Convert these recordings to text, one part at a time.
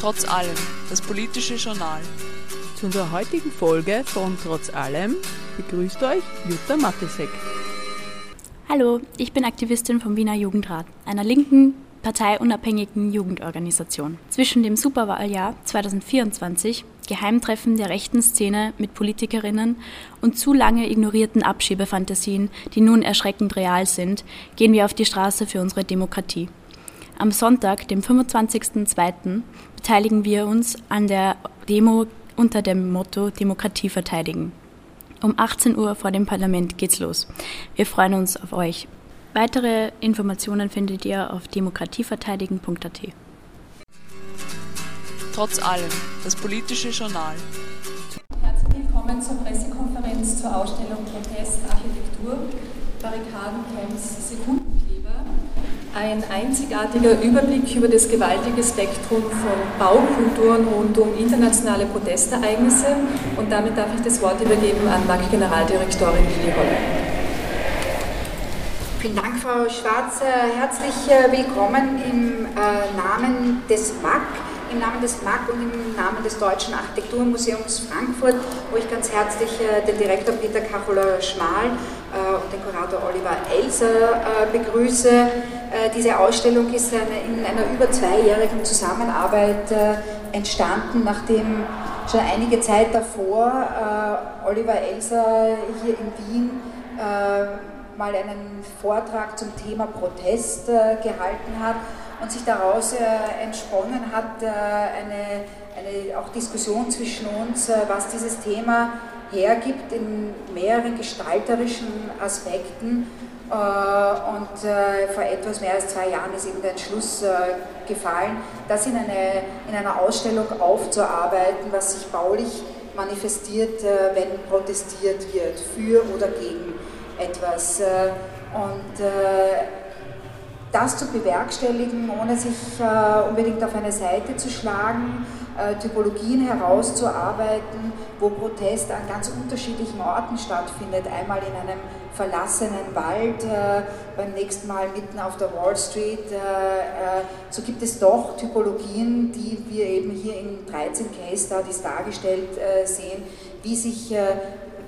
Trotz allem, das politische Journal. Zu unserer heutigen Folge von Trotz allem begrüßt euch Jutta Mattesek. Hallo, ich bin Aktivistin vom Wiener Jugendrat, einer linken, parteiunabhängigen Jugendorganisation. Zwischen dem Superwahljahr 2024, Geheimtreffen der rechten Szene mit Politikerinnen und zu lange ignorierten Abschiebefantasien, die nun erschreckend real sind, gehen wir auf die Straße für unsere Demokratie. Am Sonntag, dem 25.02., beteiligen wir uns an der Demo unter dem Motto Demokratie verteidigen. Um 18 Uhr vor dem Parlament geht's los. Wir freuen uns auf euch. Weitere Informationen findet ihr auf demokratieverteidigen.at. Trotz allem, das politische Journal. Herzlich willkommen zur Pressekonferenz zur Ausstellung Protest, Architektur, Barrikaden, Camps, Sekundenkleber. Ein einzigartiger Überblick über das gewaltige Spektrum von Baukulturen rund um internationale Protestereignisse. Und damit darf ich das Wort übergeben an MAG-Generaldirektorin Lili Holler. Vielen Dank, Frau Schwarz. Herzlich äh, willkommen im äh, Namen des MAG im Namen des MAG und im Namen des Deutschen Architekturmuseums Frankfurt, wo ich ganz herzlich äh, den Direktor Peter Kacholer-Schmal äh, und den Kurator Oliver Elser äh, begrüße. Diese Ausstellung ist in einer über zweijährigen Zusammenarbeit entstanden, nachdem schon einige Zeit davor Oliver Elser hier in Wien mal einen Vortrag zum Thema Protest gehalten hat und sich daraus äh, entsponnen hat, äh, eine, eine auch Diskussion zwischen uns, äh, was dieses Thema hergibt in mehreren gestalterischen Aspekten. Und vor etwas mehr als zwei Jahren ist eben der Entschluss gefallen, das in, eine, in einer Ausstellung aufzuarbeiten, was sich baulich manifestiert, wenn protestiert wird, für oder gegen etwas. Und das zu bewerkstelligen, ohne sich äh, unbedingt auf eine Seite zu schlagen, äh, Typologien herauszuarbeiten, wo Protest an ganz unterschiedlichen Orten stattfindet. Einmal in einem verlassenen Wald, äh, beim nächsten Mal mitten auf der Wall Street. So gibt es doch Typologien, die wir eben hier in 13 Case Studies dargestellt sehen, wie sich,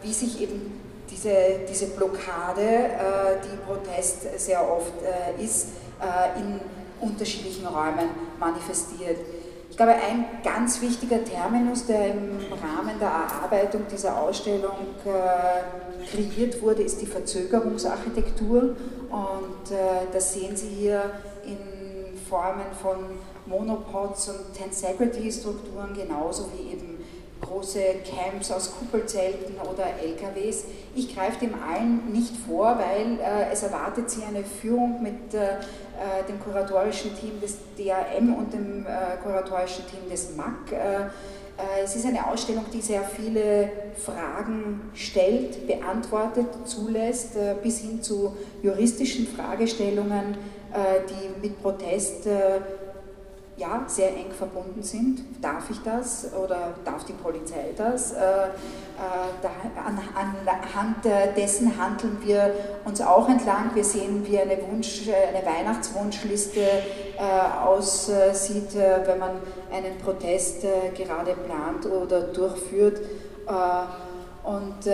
wie sich eben diese, diese Blockade, äh, die Protest sehr oft äh, ist, äh, in unterschiedlichen Räumen manifestiert. Ich glaube, ein ganz wichtiger Terminus, der im Rahmen der Erarbeitung dieser Ausstellung kreiert wurde, ist die Verzögerungsarchitektur. Und das sehen Sie hier in Formen von Monopods und Tensegrity-Strukturen, genauso wie eben große Camps aus Kuppelzelten oder LKWs. Ich greife dem allen nicht vor, weil äh, es erwartet Sie eine Führung mit äh, äh dem kuratorischen Team des DAM und dem äh, kuratorischen Team des MAC. Äh, es ist eine Ausstellung, die sehr viele Fragen stellt, beantwortet, zulässt, bis hin zu juristischen Fragestellungen, die mit Protest ja, sehr eng verbunden sind. Darf ich das oder darf die Polizei das? Äh, äh, an, anhand dessen handeln wir uns auch entlang. Wir sehen, wie eine, Wunsch, eine Weihnachtswunschliste äh, aussieht, äh, wenn man einen Protest äh, gerade plant oder durchführt. Äh, und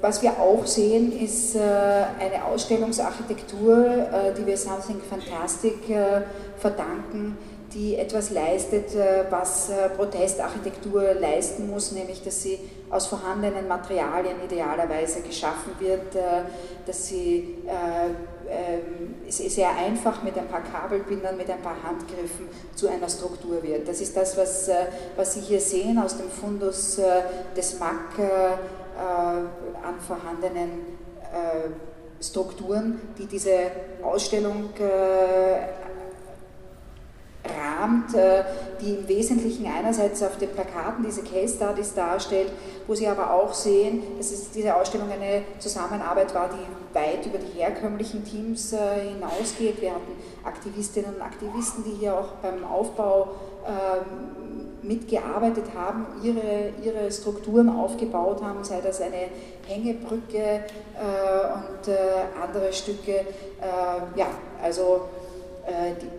was wir auch sehen, ist eine Ausstellungsarchitektur, die wir Something Fantastic verdanken, die etwas leistet, äh, was äh, Protestarchitektur leisten muss, nämlich dass sie aus vorhandenen Materialien idealerweise geschaffen wird, äh, dass sie ähm, sehr einfach mit ein paar Kabelbindern, mit ein paar Handgriffen zu einer Struktur wird. Das ist das, was, was Sie hier sehen aus dem Fundus des MAC an vorhandenen Strukturen, die diese Ausstellung rahmt, äh, die im Wesentlichen einerseits auf den Plakaten diese Case Studies darstellt, wo Sie aber auch sehen, dass es diese Ausstellung eine Zusammenarbeit war, die weit über die herkömmlichen Teams äh, hinausgeht. Wir hatten Aktivistinnen und Aktivisten, die hier auch beim Aufbau ähm, mitgearbeitet haben, ihre, ihre Strukturen aufgebaut haben, sei das eine Hängebrücke äh, und andere Stücke. Ja, also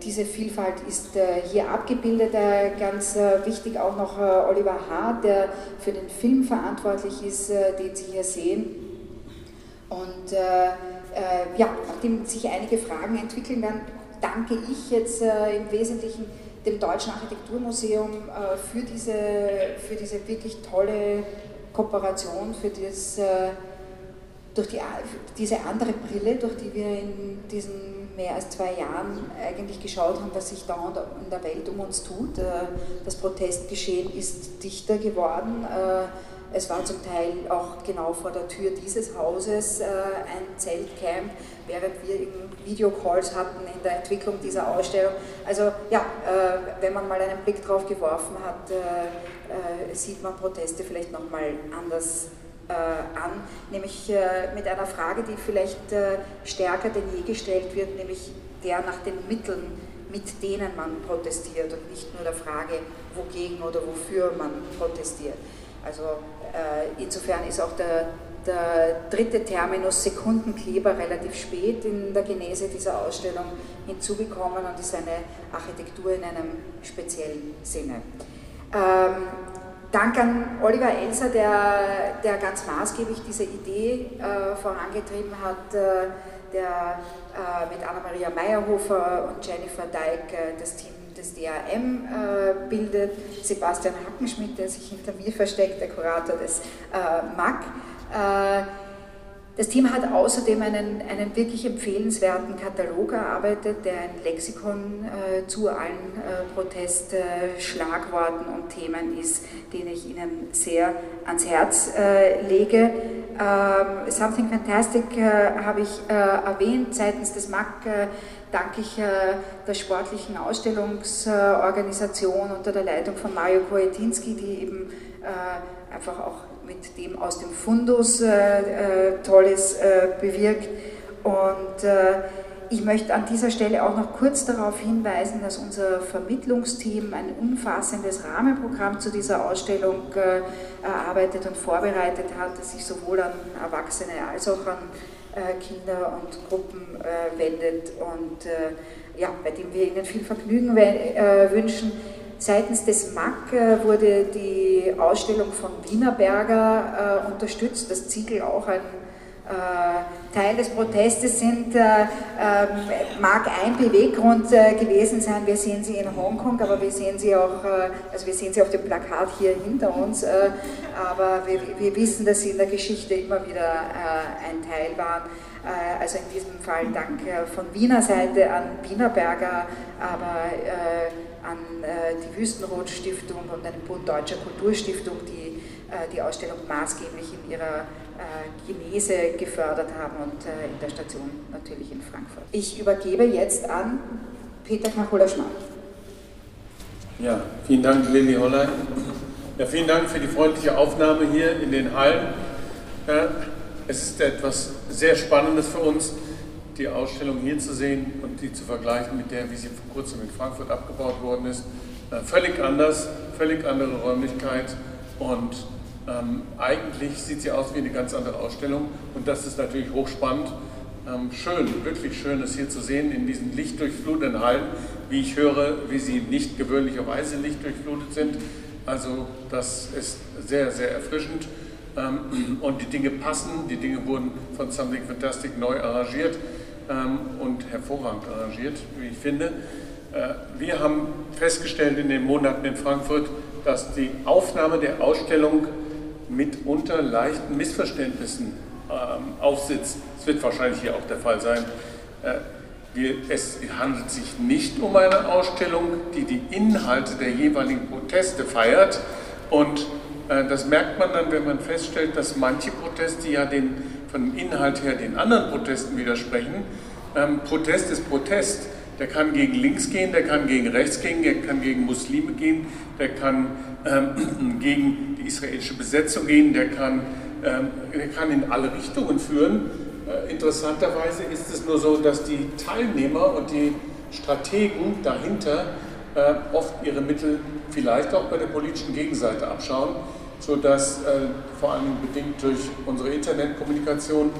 diese Vielfalt ist hier abgebildet. Ganz wichtig auch noch Oliver Hart, der für den Film verantwortlich ist, den Sie hier sehen. Und ja, nachdem sich einige Fragen entwickeln werden, danke ich jetzt im Wesentlichen dem Deutschen Architekturmuseum für, diese, für diese wirklich tolle Kooperation, für das durch die, diese andere Brille, durch die wir in diesen mehr als zwei Jahren eigentlich geschaut haben, was sich da in der Welt um uns tut. Äh, das Protestgeschehen ist dichter geworden. Äh, es war zum Teil auch genau vor der Tür dieses Hauses äh, ein Zeltcamp, während wir Videocalls hatten in der Entwicklung dieser Ausstellung. Also ja, wenn man mal einen Blick drauf geworfen hat, sieht man Proteste vielleicht nochmal anders an, nämlich äh, mit einer Frage, die vielleicht äh, stärker denn je gestellt wird, nämlich der nach den Mitteln, mit denen man protestiert und nicht nur der Frage, wogegen oder wofür man protestiert. Also insofern ist auch der, der dritte Terminus Sekundenkleber relativ spät in der Genese dieser Ausstellung hinzugekommen und ist eine Architektur in einem speziellen Sinne. Ähm, Dank an Oliver Elser, der, der ganz maßgeblich diese Idee äh, vorangetrieben hat, äh, der äh, mit Anna-Maria Meyerhofer und Jennifer Dyke äh, das Team des DAM äh, bildet, Sebastian Hackenschmidt, der sich hinter mir versteckt, der Kurator des äh, MAC. Das Team hat außerdem einen, einen wirklich empfehlenswerten Katalog erarbeitet, der ein Lexikon äh, zu allen äh, Protestschlagworten äh, und Themen ist, den ich Ihnen sehr ans Herz äh, lege. Ähm, Something Fantastic äh, habe ich äh, erwähnt. Seitens des MAC danke ich der sportlichen Ausstellungsorganisation unter der Leitung von Mario Kojetinski, die eben einfach auch mit dem aus dem Fundus äh, äh, Tolles äh, bewirkt. Und äh, ich möchte an dieser Stelle auch noch kurz darauf hinweisen, dass unser Vermittlungsteam ein umfassendes Rahmenprogramm zu dieser Ausstellung äh, erarbeitet und vorbereitet hat, das sich sowohl an Erwachsene als auch an äh, Kinder und Gruppen wendet und ja, bei dem wir Ihnen viel Vergnügen wünschen. Seitens des MAC äh, wurde die Ausstellung von Wienerberger äh, unterstützt, das Ziegel auch ein äh, Teil des Protestes sind, äh, ähm, mag ein Beweggrund äh, gewesen sein. Wir sehen sie in Hongkong, aber wir sehen sie auch, äh, also wir sehen sie auf dem Plakat hier hinter uns, aber wir, wir, wissen, dass sie in der Geschichte immer wieder ein Teil waren. also in diesem Fall Dank von Wiener Seite an Wienerberger, aber an äh, die Wüstenrot-Stiftung und einen Bund Deutscher Kulturstiftung, die äh, die Ausstellung maßgeblich in ihrer äh, Genese gefördert haben und in der Station natürlich in Frankfurt. Ich übergebe jetzt an Peter Kachula-Schmarr. Ja, vielen Dank, Lilly Hollein. Ja, vielen Dank für die freundliche Aufnahme hier in den Hallen. Ja, es ist etwas sehr Spannendes für uns, die Ausstellung hier zu sehen und die zu vergleichen mit der, wie sie vor kurzem in Frankfurt abgebaut worden ist. Äh, völlig anders, völlig andere Räumlichkeit und ähm, eigentlich sieht sie aus wie eine ganz andere Ausstellung und das ist natürlich hochspannend. Ähm, schön, wirklich schön, es hier zu sehen in diesen lichtdurchfluteten Hallen, wie ich höre, wie sie nicht gewöhnlicherweise lichtdurchflutet sind. Also das ist sehr, sehr erfrischend ähm, und die Dinge passen, die Dinge wurden von Something Fantastic neu arrangiert und hervorragend arrangiert, wie ich finde. Äh, wir haben festgestellt in den Monaten in Frankfurt, dass die Aufnahme der Ausstellung mitunter leichten Missverständnissen ähm, aufsitzt. Das wird wahrscheinlich hier auch der Fall sein. Äh, es handelt sich nicht um eine Ausstellung, die die Inhalte der jeweiligen Proteste feiert. Und äh, das merkt man dann, wenn man feststellt, dass manche Proteste ja den von dem Inhalt her den anderen Protesten widersprechen. Ähm, Protest ist Protest. Der kann gegen links gehen, der kann gegen rechts gehen, der kann gegen Muslime gehen, der kann ähm, gegen die israelische Besetzung gehen, der kann, ähm, der kann in alle Richtungen führen. Äh, interessanterweise ist es nur so, dass die Teilnehmer und die Strategen dahinter äh, oft ihre Mittel vielleicht auch bei der politischen Gegenseite abschauen sodass äh, vor allem bedingt durch unsere Internetkommunikation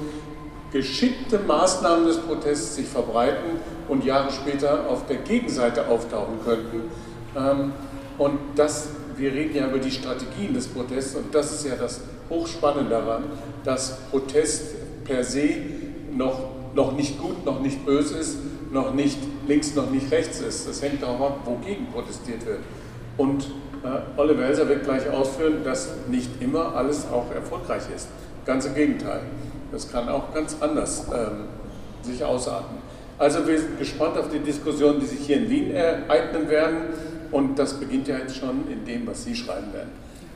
geschickte Maßnahmen des Protests sich verbreiten und Jahre später auf der Gegenseite auftauchen könnten. Ähm, und das, wir reden ja über die Strategien des Protests und das ist ja das Hochspannende daran, dass Protest per se noch, noch nicht gut, noch nicht böse ist, noch nicht links, noch nicht rechts ist. Das hängt darauf ab, wogegen protestiert wird. Und äh, Olle Welser wird gleich ausführen, dass nicht immer alles auch erfolgreich ist. Ganz im Gegenteil. Das kann auch ganz anders ähm, sich ausarten. Also wir sind gespannt auf die Diskussionen, die sich hier in Wien ereignen werden. Und das beginnt ja jetzt schon in dem, was Sie schreiben werden.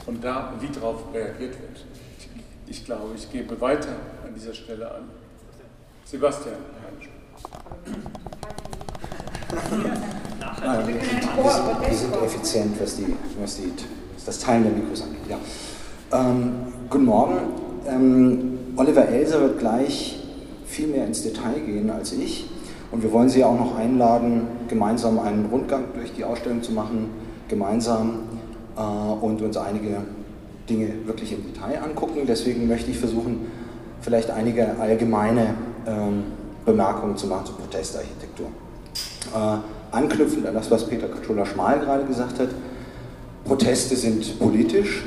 Und da, wie darauf reagiert wird. Ich, ich glaube, ich gebe weiter an dieser Stelle an Sebastian. Nein, wir, sind, wir sind effizient, was, die, was, die, was das Teilen der Mikros angeht. Ja. Ähm, guten Morgen. Ähm, Oliver Elser wird gleich viel mehr ins Detail gehen als ich. Und wir wollen Sie auch noch einladen, gemeinsam einen Rundgang durch die Ausstellung zu machen, gemeinsam äh, und uns einige Dinge wirklich im Detail angucken. Deswegen möchte ich versuchen, vielleicht einige allgemeine ähm, Bemerkungen zu machen zur Protestarchitektur. Äh, anknüpfend an das, was Peter Kaczula-Schmal gerade gesagt hat, Proteste sind politisch,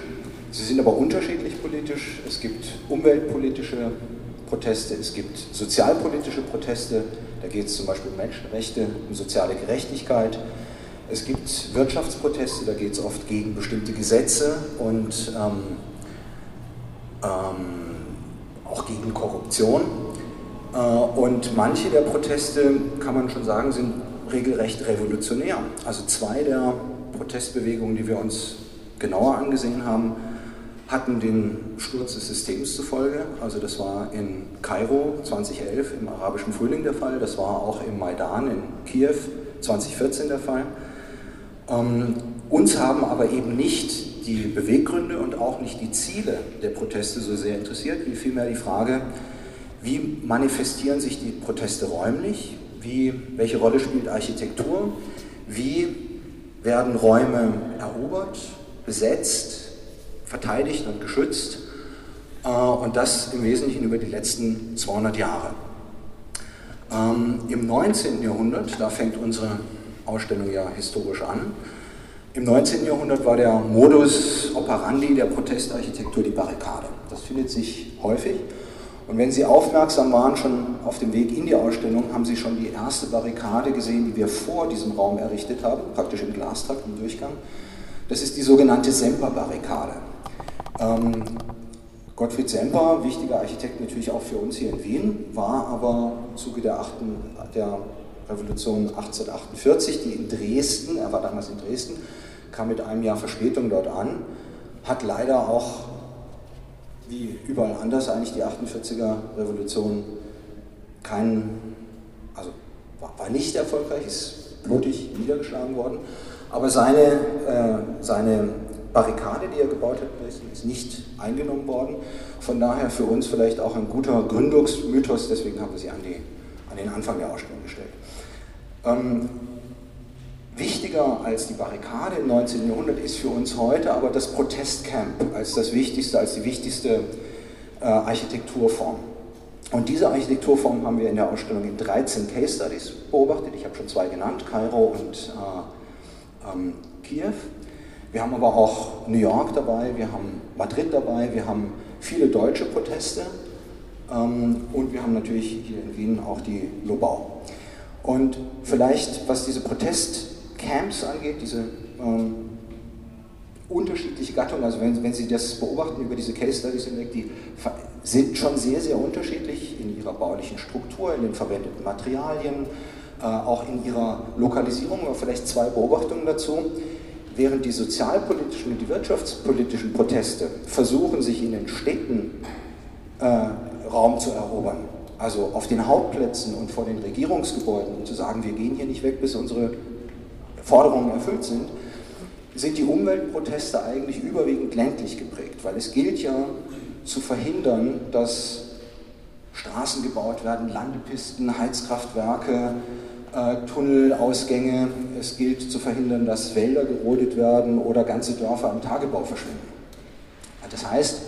Sie sind aber unterschiedlich politisch. Es gibt umweltpolitische Proteste, es gibt sozialpolitische Proteste, da geht es zum Beispiel um Menschenrechte, um soziale Gerechtigkeit. Es gibt Wirtschaftsproteste, da geht es oft gegen bestimmte Gesetze und ähm, ähm, auch gegen Korruption. Äh, und manche der Proteste, kann man schon sagen, sind regelrecht revolutionär. Also zwei der Protestbewegungen, die wir uns genauer angesehen haben, hatten den Sturz des Systems zufolge. Also das war in Kairo 2011 im arabischen Frühling der Fall, das war auch im Maidan in Kiew 2014 der Fall. Ähm, uns haben aber eben nicht die Beweggründe und auch nicht die Ziele der Proteste so sehr interessiert, wie vielmehr die Frage, wie manifestieren sich die Proteste räumlich, wie, welche Rolle spielt Architektur, wie werden Räume erobert, besetzt, verteidigt und geschützt äh, und das im Wesentlichen über die letzten 200 Jahre. Ähm, Im 19. Jahrhundert, da fängt unsere Ausstellung ja historisch an, im 19. Jahrhundert war der Modus operandi der Protestarchitektur die Barrikade. Das findet sich häufig. Und wenn Sie aufmerksam waren, schon auf dem Weg in die Ausstellung, haben Sie schon die erste Barrikade gesehen, die wir vor diesem Raum errichtet haben, praktisch im Glastrakt, im Durchgang. Das ist die sogenannte Semper-Barrikade. Ähm, Gottfried Semper, wichtiger Architekt natürlich auch für uns hier in Wien, war aber im Zuge der, achten, der Revolution 1848, die in Dresden, er war damals in Dresden, kam mit einem Jahr Verspätung dort an, hat leider auch, wie überall anders eigentlich die 48er Revolution, keinen, also war, war nicht erfolgreich, ist blutig niedergeschlagen worden, aber seine, äh, seine Barrikade, die er gebaut hat, ist nicht eingenommen worden. Von daher für uns vielleicht auch ein guter Gründungsmythos, deswegen haben wir sie an, die, an den Anfang der Ausstellung gestellt. Ähm, wichtiger als die Barrikade im 19. Jahrhundert ist für uns heute aber das Protestcamp als das wichtigste, als die wichtigste äh, Architekturform. Und diese Architekturform haben wir in der Ausstellung in 13 Case Studies beobachtet. Ich habe schon zwei genannt, Kairo und äh, ähm, Kiew. Wir haben aber auch New York dabei, wir haben Madrid dabei, wir haben viele deutsche Proteste ähm, und wir haben natürlich hier in Wien auch die Lobau. Und vielleicht, was diese Protestcamps angeht, diese ähm, unterschiedliche Gattungen, also wenn, wenn, Sie das beobachten über diese Case Studies hinweg, die sind schon sehr, sehr unterschiedlich in ihrer baulichen Struktur, in den verwendeten Materialien, äh, auch in ihrer Lokalisierung, aber vielleicht zwei Beobachtungen dazu. Während die sozialpolitischen und die wirtschaftspolitischen Proteste versuchen, sich in den Städten äh, Raum zu erobern, also auf den Hauptplätzen und vor den Regierungsgebäuden, um zu sagen, wir gehen hier nicht weg, bis unsere Forderungen erfüllt sind, sind die Umweltproteste eigentlich überwiegend ländlich geprägt, weil es gilt ja zu verhindern, dass Straßen gebaut werden, Landepisten, Heizkraftwerke, äh, Tunnelausgänge. Es gilt zu verhindern, dass Wälder gerodet werden oder ganze Dörfer im Tagebau verschwinden. Das heißt,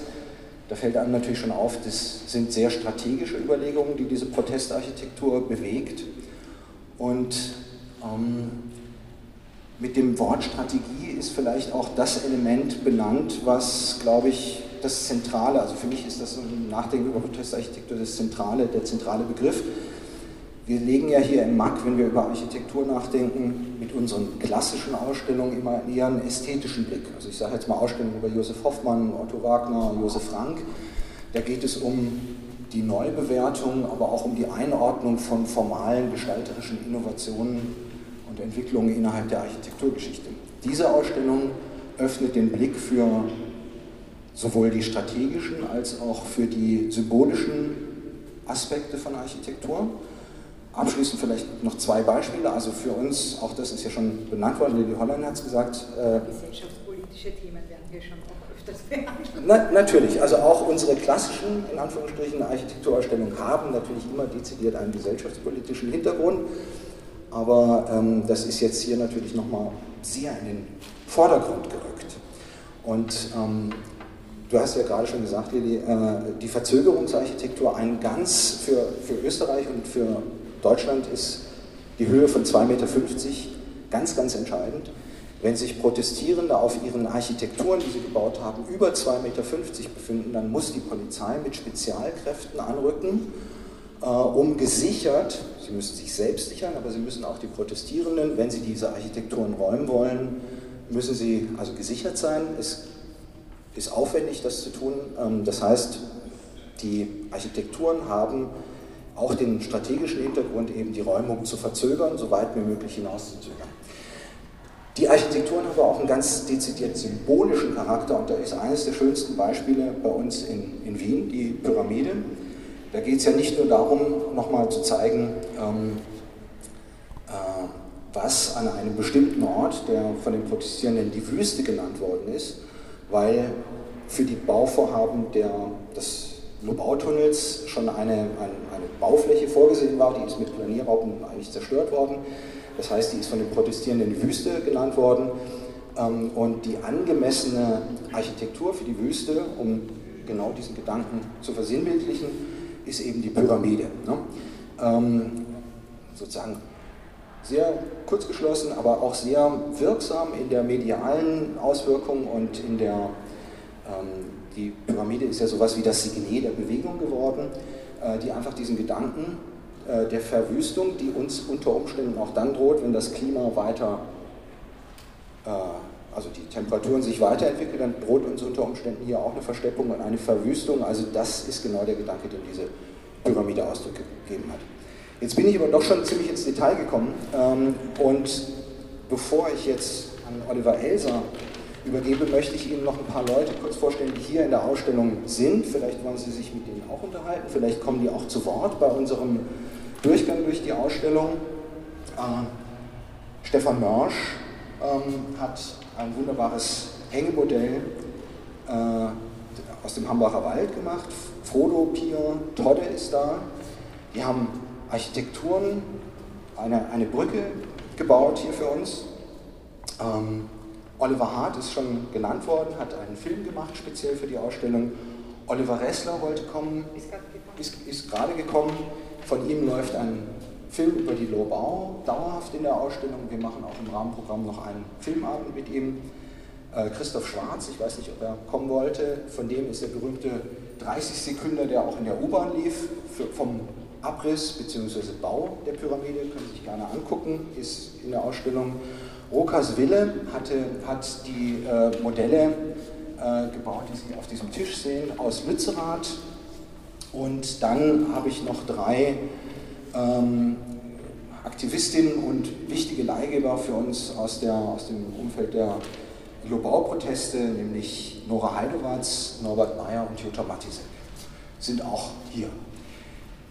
Da fällt einem natürlich schon auf, das sind sehr strategische Überlegungen, die diese Protestarchitektur bewegt. Und ähm, mit dem Wort Strategie ist vielleicht auch das Element benannt, was, glaube ich, das Zentrale, also für mich ist das ein Nachdenken über Protestarchitektur das zentrale, der zentrale Begriff. Wir legen ja hier im MAC, wenn wir über Architektur nachdenken, mit unseren klassischen Ausstellungen immer eher einen ästhetischen Blick. Also ich sage jetzt mal Ausstellungen über Josef Hoffmann, Otto Wagner, Josef Frank. Da geht es um die Neubewertung, aber auch um die Einordnung von formalen gestalterischen Innovationen und Entwicklungen innerhalb der Architekturgeschichte. Diese Ausstellung öffnet den Blick für sowohl die strategischen als auch für die symbolischen Aspekte von Architektur. Abschließend vielleicht noch zwei Beispiele. Also für uns, auch das ist ja schon benannt worden, Lili Holland hat es gesagt. Äh, Gesellschaftspolitische Themen werden wir schon auch öfters behandelt. Na, natürlich, also auch unsere klassischen, in Anführungsstrichen, Architekturausstellungen haben natürlich immer dezidiert einen gesellschaftspolitischen Hintergrund. Aber ähm, das ist jetzt hier natürlich nochmal sehr in den Vordergrund gerückt. Und ähm, Du hast ja gerade schon gesagt, Lili, äh, die Verzögerungsarchitektur, ein ganz für, für Österreich und für Deutschland ist die Höhe von 2,50 Meter ganz, ganz entscheidend. Wenn sich Protestierende auf ihren Architekturen, die sie gebaut haben, über 2,50 Meter befinden, dann muss die Polizei mit Spezialkräften anrücken, äh, um gesichert, sie müssen sich selbst sichern, aber sie müssen auch die Protestierenden, wenn sie diese Architekturen räumen wollen, müssen sie also gesichert sein. Es ist aufwendig, das zu tun. Ähm, das heißt, die Architekturen haben auch den strategischen Hintergrund, eben die Räumung zu verzögern, so weit wie möglich hinauszuzögern. Die Architekturen haben auch einen ganz dezidiert symbolischen Charakter und da ist eines der schönsten Beispiele bei uns in, in Wien, die Pyramide. Da geht es ja nicht nur darum, nochmal zu zeigen, ähm, äh, was an einem bestimmten Ort, der von den Protestierenden die Wüste genannt worden ist, weil für die Bauvorhaben der, des Lobautunnels schon eine, eine, eine, Baufläche vorgesehen war, die ist mit Planierraupen eigentlich zerstört worden. Das heißt, die ist von den Protestierenden die Wüste genannt worden. Ähm, und die angemessene Architektur für die Wüste, um genau diesen Gedanken zu versinnbildlichen, ist eben die Pyramide. Ne? Ähm, sozusagen sehr kurzgeschlossen, aber auch sehr wirksam in der medialen Auswirkung und in der, ähm, die Pyramide ist ja sowas wie das Signet der Bewegung geworden, äh, die einfach diesen Gedanken äh, der Verwüstung, die uns unter Umständen auch dann droht, wenn das Klima weiter, äh, also die Temperaturen sich weiterentwickeln, dann droht uns unter Umständen hier auch eine Versteppung und eine Verwüstung. Also das ist genau der Gedanke, den diese Pyramide Ausdruck gegeben hat. Jetzt bin ich aber doch schon ziemlich ins Detail gekommen ähm, und bevor ich jetzt an Oliver Elser übergebe, möchte ich Ihnen noch ein paar Leute kurz vorstellen, die hier in der Ausstellung sind. Vielleicht wollen Sie sich mit denen auch unterhalten, vielleicht kommen die auch zu Wort bei unserem Durchgang durch die Ausstellung. Äh, Stefan Mörsch ähm, hat ein wunderbares Hängemodell äh, aus dem Hambacher Wald gemacht. Frodo Pier Todde ist da. Die haben Architekturen, eine, eine Brücke gebaut hier für uns. Ähm, Oliver Hart ist schon genannt worden, hat einen Film gemacht, speziell für die Ausstellung. Oliver Ressler wollte kommen, ist, ist gerade gekommen. Von ihm läuft ein Film über die Lobau dauerhaft in der Ausstellung. Wir machen auch im Rahmenprogramm noch einen Filmabend mit ihm. Äh, Christoph Schwarz, ich weiß nicht, ob er kommen wollte, von dem ist der berühmte 30 Sekunden, der auch in der U-Bahn lief, vom Abriss bzw. Bau der Pyramide, können Sie sich gerne angucken, ist in der Ausstellung. Rokas Wille hatte, hat die äh, Modelle äh, gebaut, die Sie auf diesem Tisch sehen, aus Lützerath. Und dann habe ich noch drei ähm, Aktivistinnen und wichtige Leihgeber für uns aus, der, aus dem Umfeld der Globauproteste, nämlich Nora Heidewatz, Norbert Meyer und Jutta Matisek, sind auch hier.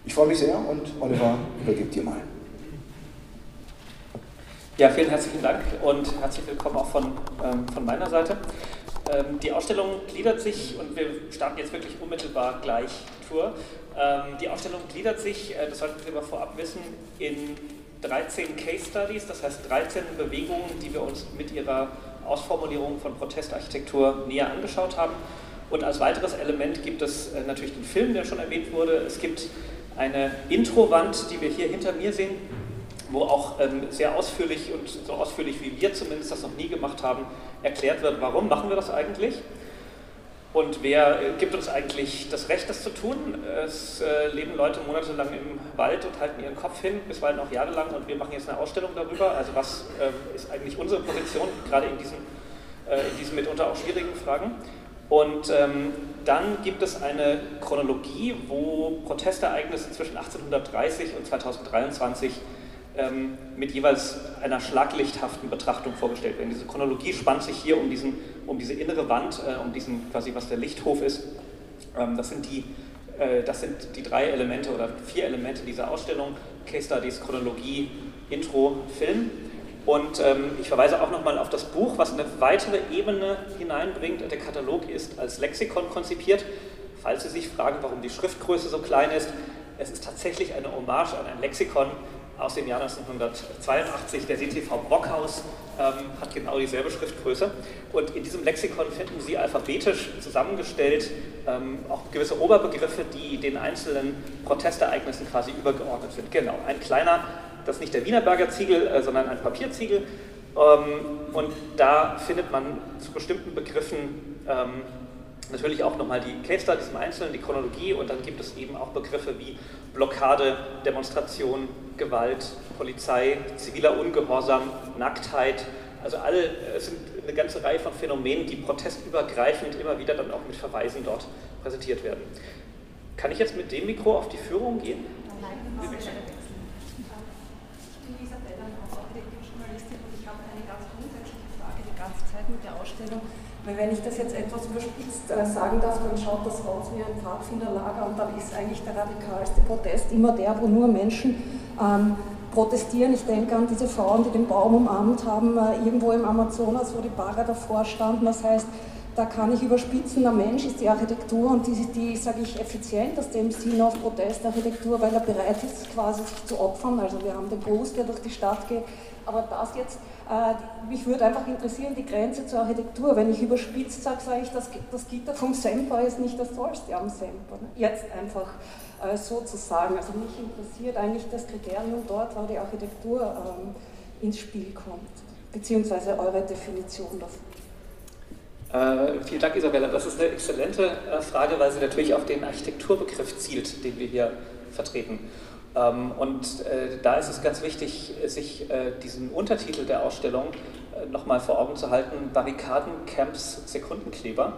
Ich freue mich sehr und Oliver übergibt dir mal. Ja, vielen herzlichen Dank und herzlich willkommen auch von, ähm, von meiner Seite. Ähm, die Ausstellung gliedert sich, und wir starten jetzt wirklich unmittelbar gleich Tour. Ähm, die Ausstellung gliedert sich, äh, das sollten Sie aber vorab wissen, in 13 Case Studies, das heißt 13 Bewegungen, die wir uns mit ihrer Ausformulierung von Protestarchitektur näher angeschaut haben. Und als weiteres Element gibt es äh, natürlich den Film, der schon erwähnt wurde. Es gibt eine Introwand, die wir hier hinter mir sehen, wo auch ähm, sehr ausführlich und so ausführlich wie wir zumindest das noch nie gemacht haben, erklärt wird, warum machen wir das eigentlich und wer äh, gibt uns eigentlich das Recht, das zu tun. Es äh, leben Leute monatelang im Wald und halten ihren Kopf hin, bisweilen auch jahrelang und wir machen jetzt eine Ausstellung darüber. Also was äh, ist eigentlich unsere Position, gerade in diesen, äh, in diesen mitunter auch schwierigen Fragen. Und ähm, dann gibt es eine Chronologie, wo Protestereignisse zwischen 1830 und 2023 ähm, mit jeweils einer schlaglichthaften Betrachtung vorgestellt werden. Diese Chronologie spannt sich hier um, diesen, um diese innere Wand, äh, um diesen quasi, was der Lichthof ist. Ähm, das, sind die, äh, das sind die drei Elemente oder vier Elemente dieser Ausstellung. Case Studies, Chronologie, Intro, Film. Und ähm, ich verweise auch nochmal auf das Buch, was eine weitere Ebene hineinbringt. Der Katalog ist als Lexikon konzipiert. Falls Sie sich fragen, warum die Schriftgröße so klein ist, es ist tatsächlich eine Hommage an ein Lexikon, aus dem Jahr 1982. Der CTV Brockhaus ähm, hat genau dieselbe Schriftgröße. Und in diesem Lexikon finden Sie alphabetisch zusammengestellt ähm, auch gewisse Oberbegriffe, die den einzelnen Protestereignissen quasi übergeordnet sind. Genau, ein kleiner, das ist nicht der Wienerberger Ziegel, äh, sondern ein Papierziegel. Ähm, und da findet man zu bestimmten Begriffen ähm, Natürlich auch nochmal die Case Studies im Einzelnen, die Chronologie und dann gibt es eben auch Begriffe wie Blockade, Demonstration, Gewalt, Polizei, ziviler Ungehorsam, Nacktheit. Also alle, es sind eine ganze Reihe von Phänomenen, die protestübergreifend immer wieder dann auch mit Verweisen dort präsentiert werden. Kann ich jetzt mit dem Mikro auf die Führung gehen? Nein, ich bin Isabella, Journalistin und ich habe eine ganz grundsätzliche Frage die ganze Zeit mit der Ausstellung. Weil wenn ich das jetzt etwas überspitzt äh, sagen darf, dann schaut das aus wie ein Pfadfinderlager und dann ist eigentlich der radikalste Protest immer der, wo nur Menschen ähm, protestieren. Ich denke an diese Frauen, die den Baum umarmt haben, äh, irgendwo im Amazonas, wo die Bagger davor standen. Das heißt, da kann ich überspitzen, der Mensch ist die Architektur und die, die sage ich, effizient aus dem Sinn auf Protestarchitektur, weil er bereit ist, quasi sich zu opfern. Also wir haben den Bus, der durch die Stadt geht. Aber das jetzt äh, mich würde einfach interessieren, die Grenze zur Architektur. Wenn ich überspitzt sage, sage ich, das, das Gitter vom Semper ist nicht das Tollste am Semper. Ne? Jetzt einfach äh, so zu sagen. Also mich interessiert eigentlich das Kriterium dort, wo die Architektur ähm, ins Spiel kommt, beziehungsweise eure Definition davon. Äh, vielen Dank, Isabella. Das ist eine exzellente äh, Frage, weil sie natürlich auf den Architekturbegriff zielt, den wir hier vertreten. Ähm, und äh, da ist es ganz wichtig, sich äh, diesen Untertitel der Ausstellung äh, nochmal vor Augen zu halten, Barrikaden, Camps, Sekundenkleber.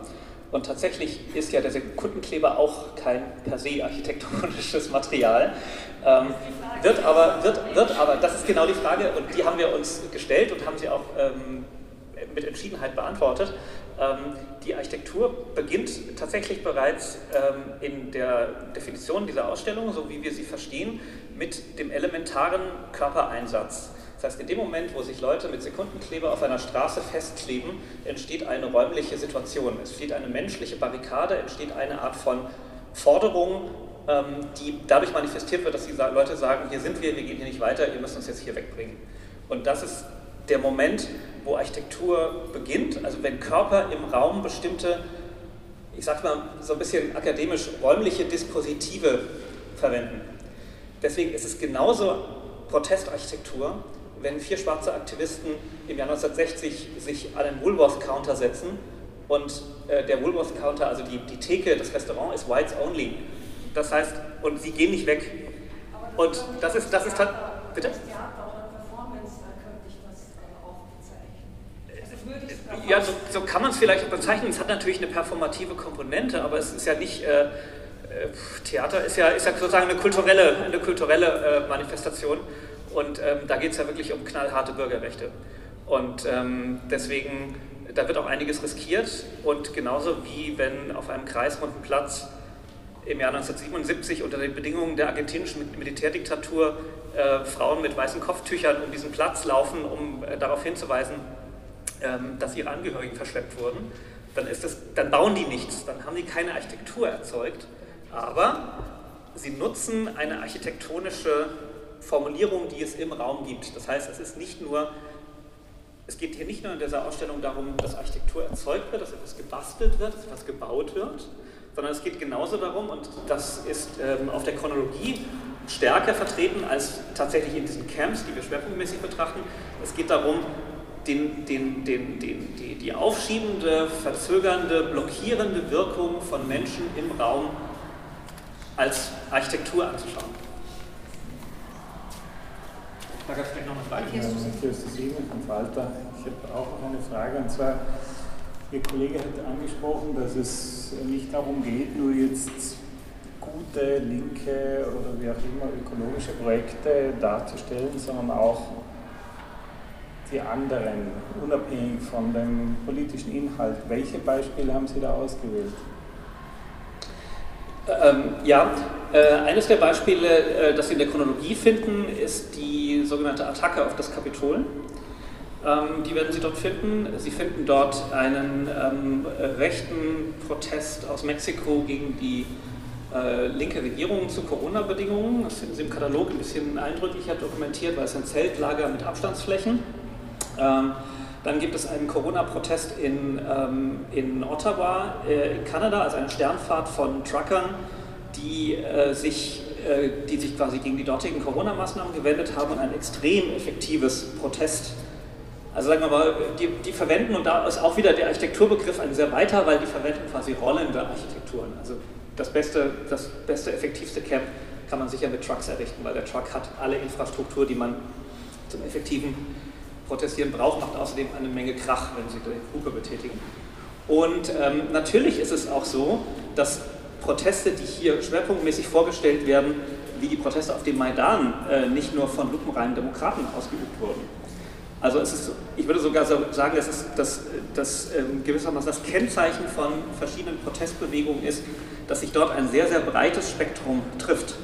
Und tatsächlich ist ja der Sekundenkleber auch kein per se architektonisches Material, ähm, wird, aber, wird, wird aber, das ist genau die Frage und die haben wir uns gestellt und haben sie auch ähm, mit Entschiedenheit beantwortet. Ähm, die Architektur beginnt tatsächlich bereits ähm, in der Definition dieser Ausstellung, so wie wir sie verstehen, mit dem elementaren Körpereinsatz. Das heißt, in dem Moment, wo sich Leute mit Sekundenkleber auf einer Straße festkleben, entsteht eine räumliche Situation. Es entsteht eine menschliche Barrikade, entsteht eine Art von Forderung, ähm, die dadurch manifestiert wird, dass die Leute sagen, hier sind wir, wir gehen hier nicht weiter, ihr müsst uns jetzt hier wegbringen. Und das ist der Moment, wo Architektur beginnt, also wenn Körper im Raum bestimmte, ich sage mal so ein bisschen akademisch, räumliche Dispositive verwenden. Deswegen ist es genauso Protestarchitektur, wenn vier schwarze Aktivisten im Jahr 1960 sich an den Woolworth-Counter setzen und äh, der Woolworth-Counter, also die, die Theke, das Restaurant ist whites only. Das heißt, und sie gehen nicht weg. Und das ist, das ist halt, bitte? Ja, so, so kann man es vielleicht bezeichnen. Es hat natürlich eine performative Komponente, aber es ist ja nicht. Äh, äh, Theater ist ja, ist ja sozusagen eine kulturelle, eine kulturelle äh, Manifestation und ähm, da geht es ja wirklich um knallharte Bürgerrechte. Und ähm, deswegen, da wird auch einiges riskiert und genauso wie wenn auf einem kreisrunden Platz im Jahr 1977 unter den Bedingungen der argentinischen Militärdiktatur äh, Frauen mit weißen Kopftüchern um diesen Platz laufen, um äh, darauf hinzuweisen, dass ihre Angehörigen verschleppt wurden, dann, ist das, dann bauen die nichts, dann haben die keine Architektur erzeugt, aber sie nutzen eine architektonische Formulierung, die es im Raum gibt. Das heißt, es ist nicht nur es geht hier nicht nur in dieser Ausstellung darum, dass Architektur erzeugt wird, dass etwas gebastelt wird, dass etwas gebaut wird, sondern es geht genauso darum, und das ist ähm, auf der Chronologie stärker vertreten als tatsächlich in diesen Camps, die wir schwerpunktmäßig betrachten. Es geht darum, den, den, den, die, die aufschiebende, verzögernde, blockierende Wirkung von Menschen im Raum als Architektur anzuschauen. Da gab es gleich noch eine Frage. Ja, Matthias von Falter. Ich habe auch noch eine Frage und zwar, Ihr Kollege hat angesprochen, dass es nicht darum geht, nur jetzt gute, linke oder wie auch immer ökologische Projekte darzustellen, sondern auch die anderen, unabhängig von dem politischen Inhalt. Welche Beispiele haben Sie da ausgewählt? Ähm, ja, äh, eines der Beispiele, äh, das Sie in der Chronologie finden, ist die sogenannte Attacke auf das Kapitol. Ähm, die werden Sie dort finden. Sie finden dort einen ähm, rechten Protest aus Mexiko gegen die äh, linke Regierung zu Corona-Bedingungen. Das finden Sie im Katalog ein bisschen eindrücklicher dokumentiert, weil es ein Zeltlager mit Abstandsflächen. Ähm, dann gibt es einen Corona-Protest in, ähm, in Ottawa, äh, in Kanada, also eine Sternfahrt von Truckern, die, äh, sich, äh, die sich quasi gegen die dortigen Corona-Maßnahmen gewendet haben und ein extrem effektives Protest. Also sagen wir mal, die, die verwenden, und da ist auch wieder der Architekturbegriff ein sehr weiter, weil die verwenden quasi rollende Architekturen. Also das beste, das beste, effektivste Camp kann man sicher mit Trucks errichten, weil der Truck hat alle Infrastruktur, die man zum effektiven Protestieren braucht, macht außerdem eine Menge Krach, wenn Sie die Hupe betätigen. Und ähm, natürlich ist es auch so, dass Proteste, die hier schwerpunktmäßig vorgestellt werden, wie die Proteste auf dem Maidan, äh, nicht nur von lupenreinen Demokraten ausgeübt wurden. Also es ist, ich würde sogar sagen, es ist das, das ähm, gewissermaßen das Kennzeichen von verschiedenen Protestbewegungen ist, dass sich dort ein sehr, sehr breites Spektrum trifft.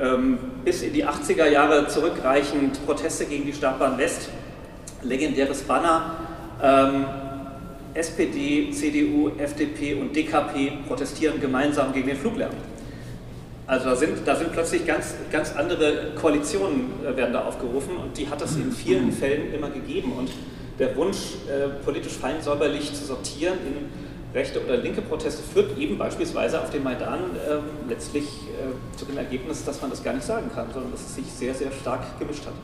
Ähm, bis in die 80er Jahre zurückreichend Proteste gegen die Startbahn West, legendäres Banner, ähm, SPD, CDU, FDP und DKP protestieren gemeinsam gegen den Fluglärm. Also da sind, da sind plötzlich ganz, ganz andere Koalitionen äh, werden da aufgerufen und die hat es in vielen Fällen immer gegeben. Und der Wunsch, äh, politisch fein säuberlich zu sortieren in rechte oder linke Proteste führt eben beispielsweise auf dem Maidan äh, letztlich äh, zu dem Ergebnis, dass man das gar nicht sagen kann, sondern dass es sich sehr, sehr stark gemischt hat.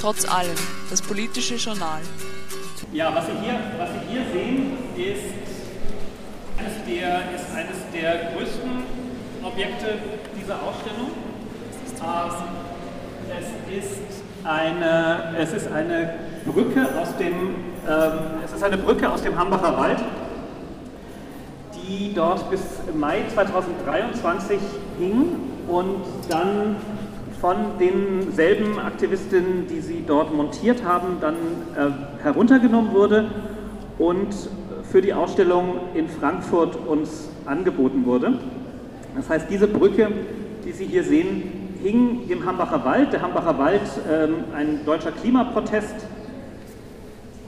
Trotz allem, das politische Journal. Ja, was Sie hier, was Sie hier sehen, ist eines, der, ist eines der größten Objekte dieser Ausstellung. Ähm, es ist eine, es ist eine Brücke aus dem ähm, es ist eine Brücke aus dem Hambacher Wald, die dort bis Mai 2023 hing und dann von denselben Aktivistinnen, die sie dort montiert haben, dann äh, heruntergenommen wurde und für die Ausstellung in Frankfurt uns angeboten wurde. Das heißt, diese Brücke, die Sie hier sehen, hing im Hambacher Wald. Der Hambacher Wald, ähm, ein deutscher Klimaprotest,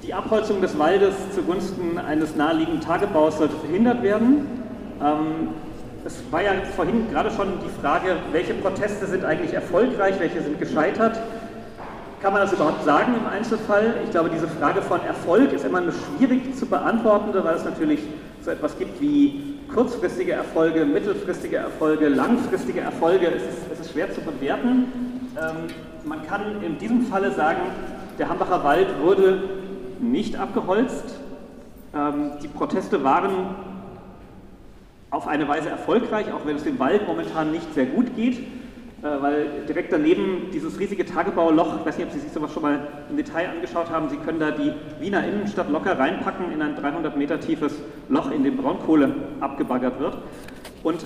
die Abholzung des Waldes zugunsten eines naheliegenden Tagebaus sollte verhindert werden. Ähm, es war ja vorhin gerade schon die Frage, welche Proteste sind eigentlich erfolgreich, welche sind gescheitert. Kann man das überhaupt sagen im Einzelfall? Ich glaube, diese Frage von Erfolg ist immer eine schwierig zu beantwortende, weil es natürlich so etwas gibt wie kurzfristige Erfolge, mittelfristige Erfolge, langfristige Erfolge. Es ist, es ist schwer zu bewerten. Ähm, man kann in diesem Falle sagen, der Hambacher Wald wurde nicht abgeholzt. Ähm, die Proteste waren auf eine Weise erfolgreich, auch wenn es dem Wald momentan nicht sehr gut geht, weil direkt daneben dieses riesige Tagebauloch, ich weiß nicht, ob Sie sich sowas schon mal im Detail angeschaut haben, Sie können da die Wiener Innenstadt locker reinpacken in ein 300 Meter tiefes Loch, in dem Braunkohle abgebaggert wird. Und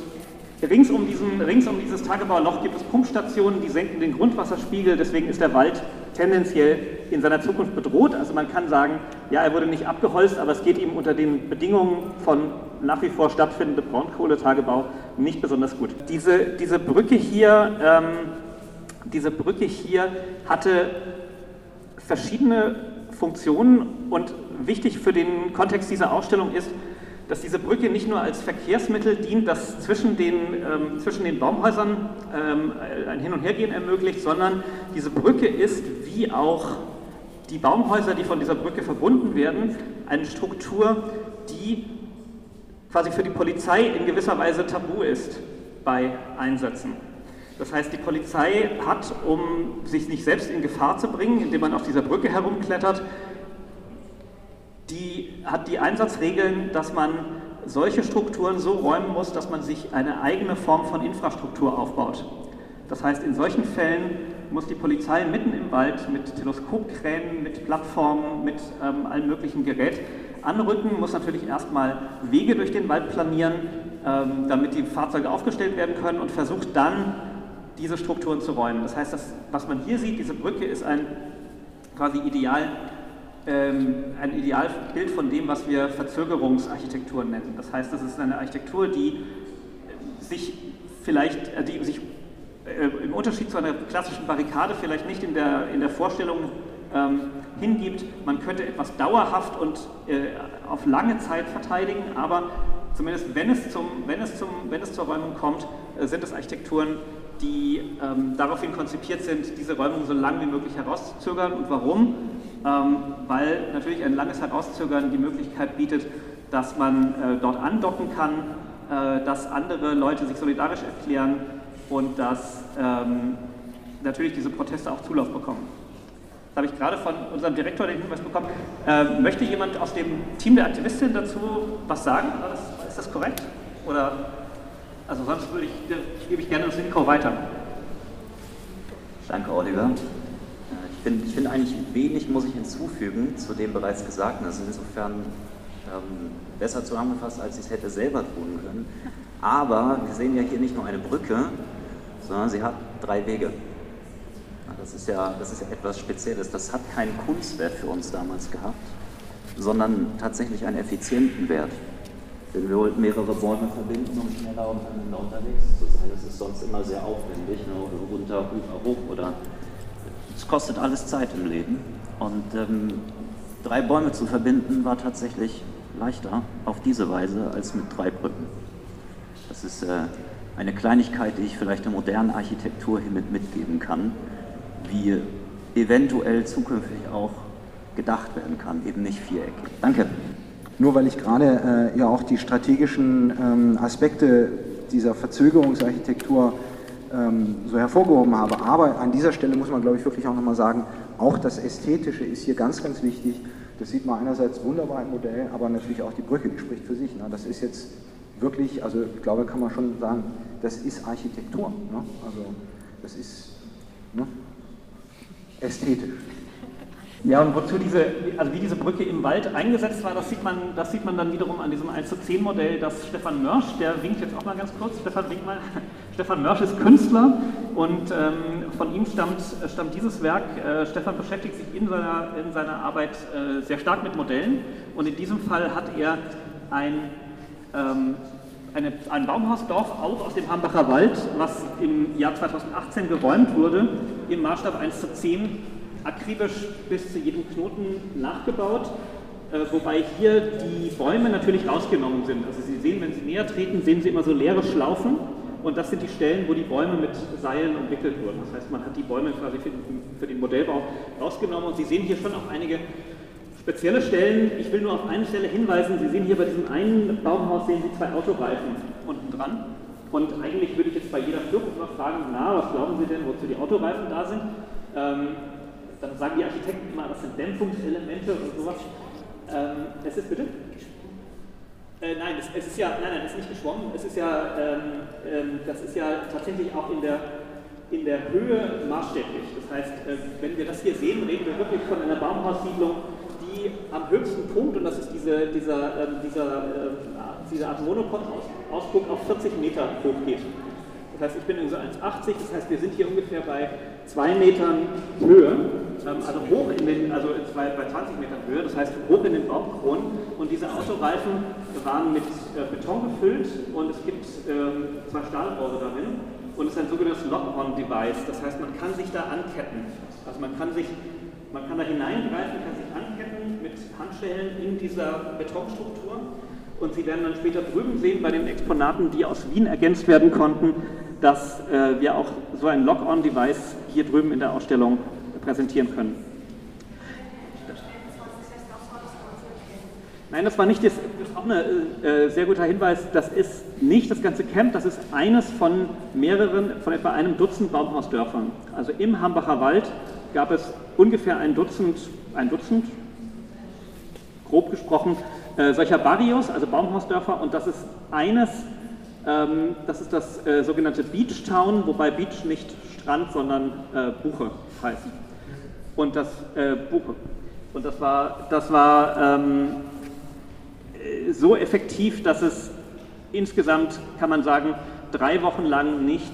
Rings um, diesen, rings um dieses Tagebauloch gibt es Pumpstationen, die senken den Grundwasserspiegel, deswegen ist der Wald tendenziell in seiner Zukunft bedroht. Also man kann sagen, ja, er wurde nicht abgeholzt, aber es geht ihm unter den Bedingungen von nach wie vor stattfindendem Braunkohletagebau nicht besonders gut. Diese, diese Brücke hier, ähm, diese Brücke hier hatte verschiedene Funktionen und wichtig für den Kontext dieser Ausstellung ist, dass diese Brücke nicht nur als Verkehrsmittel dient, das zwischen den, ähm, zwischen den Baumhäusern ähm, ein Hin- und Hergehen ermöglicht, sondern diese Brücke ist wie auch die Baumhäuser, die von dieser Brücke verbunden werden, eine Struktur, die quasi für die Polizei in gewisser Weise tabu ist bei Einsätzen. Das heißt, die Polizei hat, um sich nicht selbst in Gefahr zu bringen, indem man auf dieser Brücke herumklettert, die hat die Einsatzregeln, dass man solche Strukturen so räumen muss, dass man sich eine eigene Form von Infrastruktur aufbaut. Das heißt, in solchen Fällen muss die Polizei mitten im Wald mit Teleskopkränen, mit Plattformen, mit ähm, allem möglichen Gerät anrücken, muss natürlich erstmal Wege durch den Wald planieren, ähm, damit die Fahrzeuge aufgestellt werden können und versucht dann, diese Strukturen zu räumen. Das heißt, das, was man hier sieht, diese Brücke ist ein quasi Ideal, ein Idealbild von dem, was wir Verzögerungsarchitektur nennen. Das heißt, das ist eine Architektur, die sich vielleicht, äh, die sich äh, im Unterschied zu einer klassischen Barrikade vielleicht nicht in der, in der Vorstellung ähm, hingibt, man könnte etwas dauerhaft und äh, auf lange Zeit verteidigen, aber zumindest wenn es, zum, wenn es, zum, wenn es zur Räumung kommt, sind es Architekturen, die ähm, daraufhin konzipiert sind, diese Räumung so lange wie möglich herauszuzögern. Und warum? Ähm, weil natürlich ein langes Herauszögern die Möglichkeit bietet, dass man äh, dort andocken kann, äh, dass andere Leute sich solidarisch erklären und dass ähm, natürlich diese Proteste auch Zulauf bekommen. Das habe ich gerade von unserem Direktor den Hinweis bekommen. Äh, möchte jemand aus dem Team der Aktivistin dazu was sagen? Ist das korrekt? Oder also sonst würde ich, gebe ich gerne das Mikro weiter. Danke, Oliver. Ich finde find eigentlich wenig muss ich hinzufügen zu dem bereits Gesagten. Das ist insofern ähm, besser zusammengefasst, als ich es hätte selber tun können. Aber wir sehen ja hier nicht nur eine Brücke, sondern sie hat drei Wege. Das ist ja, das ist ja etwas Spezielles. Das hat keinen Kunstwert für uns damals gehabt, sondern tatsächlich einen effizienten Wert. Wenn wir wollten mehrere Bäume verbinden, um schneller unterwegs zu sein, das ist sonst immer sehr aufwendig, ne? runter, rüber, hoch oder es kostet alles Zeit im Leben. Und ähm, drei Bäume zu verbinden war tatsächlich leichter auf diese Weise als mit drei Brücken. Das ist äh, eine Kleinigkeit, die ich vielleicht der modernen Architektur hiermit mitgeben kann, wie eventuell zukünftig auch gedacht werden kann, eben nicht viereckig. Danke. Nur weil ich gerade äh, ja auch die strategischen ähm, Aspekte dieser Verzögerungsarchitektur ähm, so hervorgehoben habe. Aber an dieser Stelle muss man, glaube ich, wirklich auch nochmal sagen, auch das Ästhetische ist hier ganz, ganz wichtig. Das sieht man einerseits wunderbar im Modell, aber natürlich auch die Brücke, die spricht für sich. Ne? Das ist jetzt wirklich, also ich glaube, kann man schon sagen, das ist Architektur. Ne? Also das ist ne? ästhetisch. Ja, und wozu diese, also wie diese Brücke im Wald eingesetzt war, das sieht man, das sieht man dann wiederum an diesem 1 zu 10 Modell, das Stefan Mörsch, der winkt jetzt auch mal ganz kurz, Stefan winkt mal. Stefan Mörsch ist Künstler und ähm, von ihm stammt, stammt dieses Werk. Äh, Stefan beschäftigt sich in seiner, in seiner Arbeit äh, sehr stark mit Modellen und in diesem Fall hat er ein, ähm, eine, ein Baumhausdorf auch aus dem Hambacher Wald, was im Jahr 2018 geräumt wurde, im Maßstab 1 zu 10 akribisch bis zu jedem Knoten nachgebaut, äh, wobei hier die Bäume natürlich rausgenommen sind. Also Sie sehen, wenn Sie näher treten, sehen Sie immer so leere Schlaufen und das sind die Stellen, wo die Bäume mit Seilen umwickelt wurden. Das heißt, man hat die Bäume quasi für, für den Modellbau rausgenommen und Sie sehen hier schon auch einige spezielle Stellen. Ich will nur auf eine Stelle hinweisen. Sie sehen hier bei diesem einen Baumhaus sehen Sie zwei Autoreifen unten dran. Und eigentlich würde ich jetzt bei jeder Führung noch fragen, na, was glauben Sie denn, wozu die Autoreifen da sind? Ähm, dann sagen die Architekten immer, das sind Dämpfungselemente und sowas. Ähm, es ist bitte? Äh, nein, es, es, ist ja, nein, nein, es ist nicht geschwommen. Es ist ja, ähm, ähm, das ist ja tatsächlich auch in der, in der Höhe maßstäblich. Das heißt, äh, wenn wir das hier sehen, reden wir wirklich von einer Baumhaussiedlung, die am höchsten Punkt, und das ist diese, dieser, ähm, dieser, äh, diese Art Monopod-Ausguck auf 40 Meter hoch geht. Das heißt, ich bin in so 1,80, das heißt, wir sind hier ungefähr bei zwei Metern Höhe, ähm, also hoch in den, also bei, bei 20 Metern Höhe, das heißt hoch in den Baumkronen. Und diese Autoreifen waren mit äh, Beton gefüllt und es gibt ähm, zwei Stahlrohre darin. Und es ist ein sogenanntes Lock-on-Device, das heißt, man kann sich da anketten. Also man kann sich, man kann da hineingreifen, kann sich anketten mit Handschellen in dieser Betonstruktur. Und Sie werden dann später drüben sehen bei den Exponaten, die aus Wien ergänzt werden konnten, dass äh, wir auch so ein Lock-on-Device hier drüben in der Ausstellung präsentieren können. Nein, das war nicht das, das ist auch ein äh, äh, sehr guter Hinweis. Das ist nicht das ganze Camp, das ist eines von mehreren, von etwa einem Dutzend Baumhausdörfern. Also im Hambacher Wald gab es ungefähr ein Dutzend, ein Dutzend, grob gesprochen, äh, solcher Barrios, also Baumhausdörfer, und das ist eines das ist das äh, sogenannte Beach Town, wobei Beach nicht Strand, sondern äh, Buche heißt. Und das äh, Buche. Und das war, das war ähm, so effektiv, dass es insgesamt, kann man sagen, drei Wochen lang nicht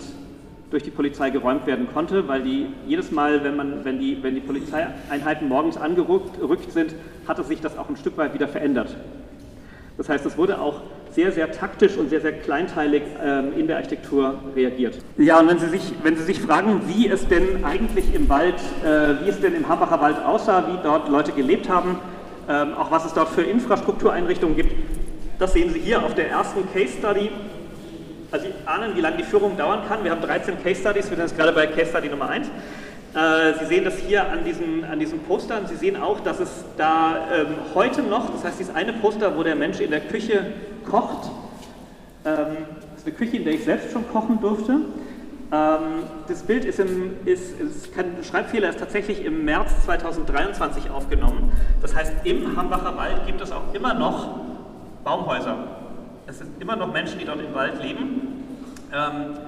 durch die Polizei geräumt werden konnte, weil die jedes Mal, wenn, man, wenn, die, wenn die Polizeieinheiten morgens angerückt sind, hatte sich das auch ein Stück weit wieder verändert. Das heißt, es wurde auch sehr, sehr taktisch und sehr, sehr kleinteilig ähm, in der Architektur reagiert. Ja, und wenn Sie sich, wenn Sie sich fragen, wie es denn eigentlich im Wald, äh, wie es denn im Hambacher Wald aussah, wie dort Leute gelebt haben, ähm, auch was es dort für Infrastruktureinrichtungen gibt, das sehen Sie hier auf der ersten Case Study. Also Sie ahnen, wie lange die Führung dauern kann. Wir haben 13 Case Studies, wir sind jetzt gerade bei Case Study Nummer 1. Äh, Sie sehen das hier an diesen, an diesen Postern. Sie sehen auch, dass es da ähm, heute noch, das heißt, dieses eine Poster, wo der Mensch in der Küche kocht, ähm, das ist eine Küche, in der ich selbst schon kochen durfte. Ähm, das Bild ist, im, ist, ist kein Schreibfehler, ist tatsächlich im März 2023 aufgenommen. Das heißt, im Hambacher Wald gibt es auch immer noch Baumhäuser. Es sind immer noch Menschen, die dort im Wald leben. Ähm,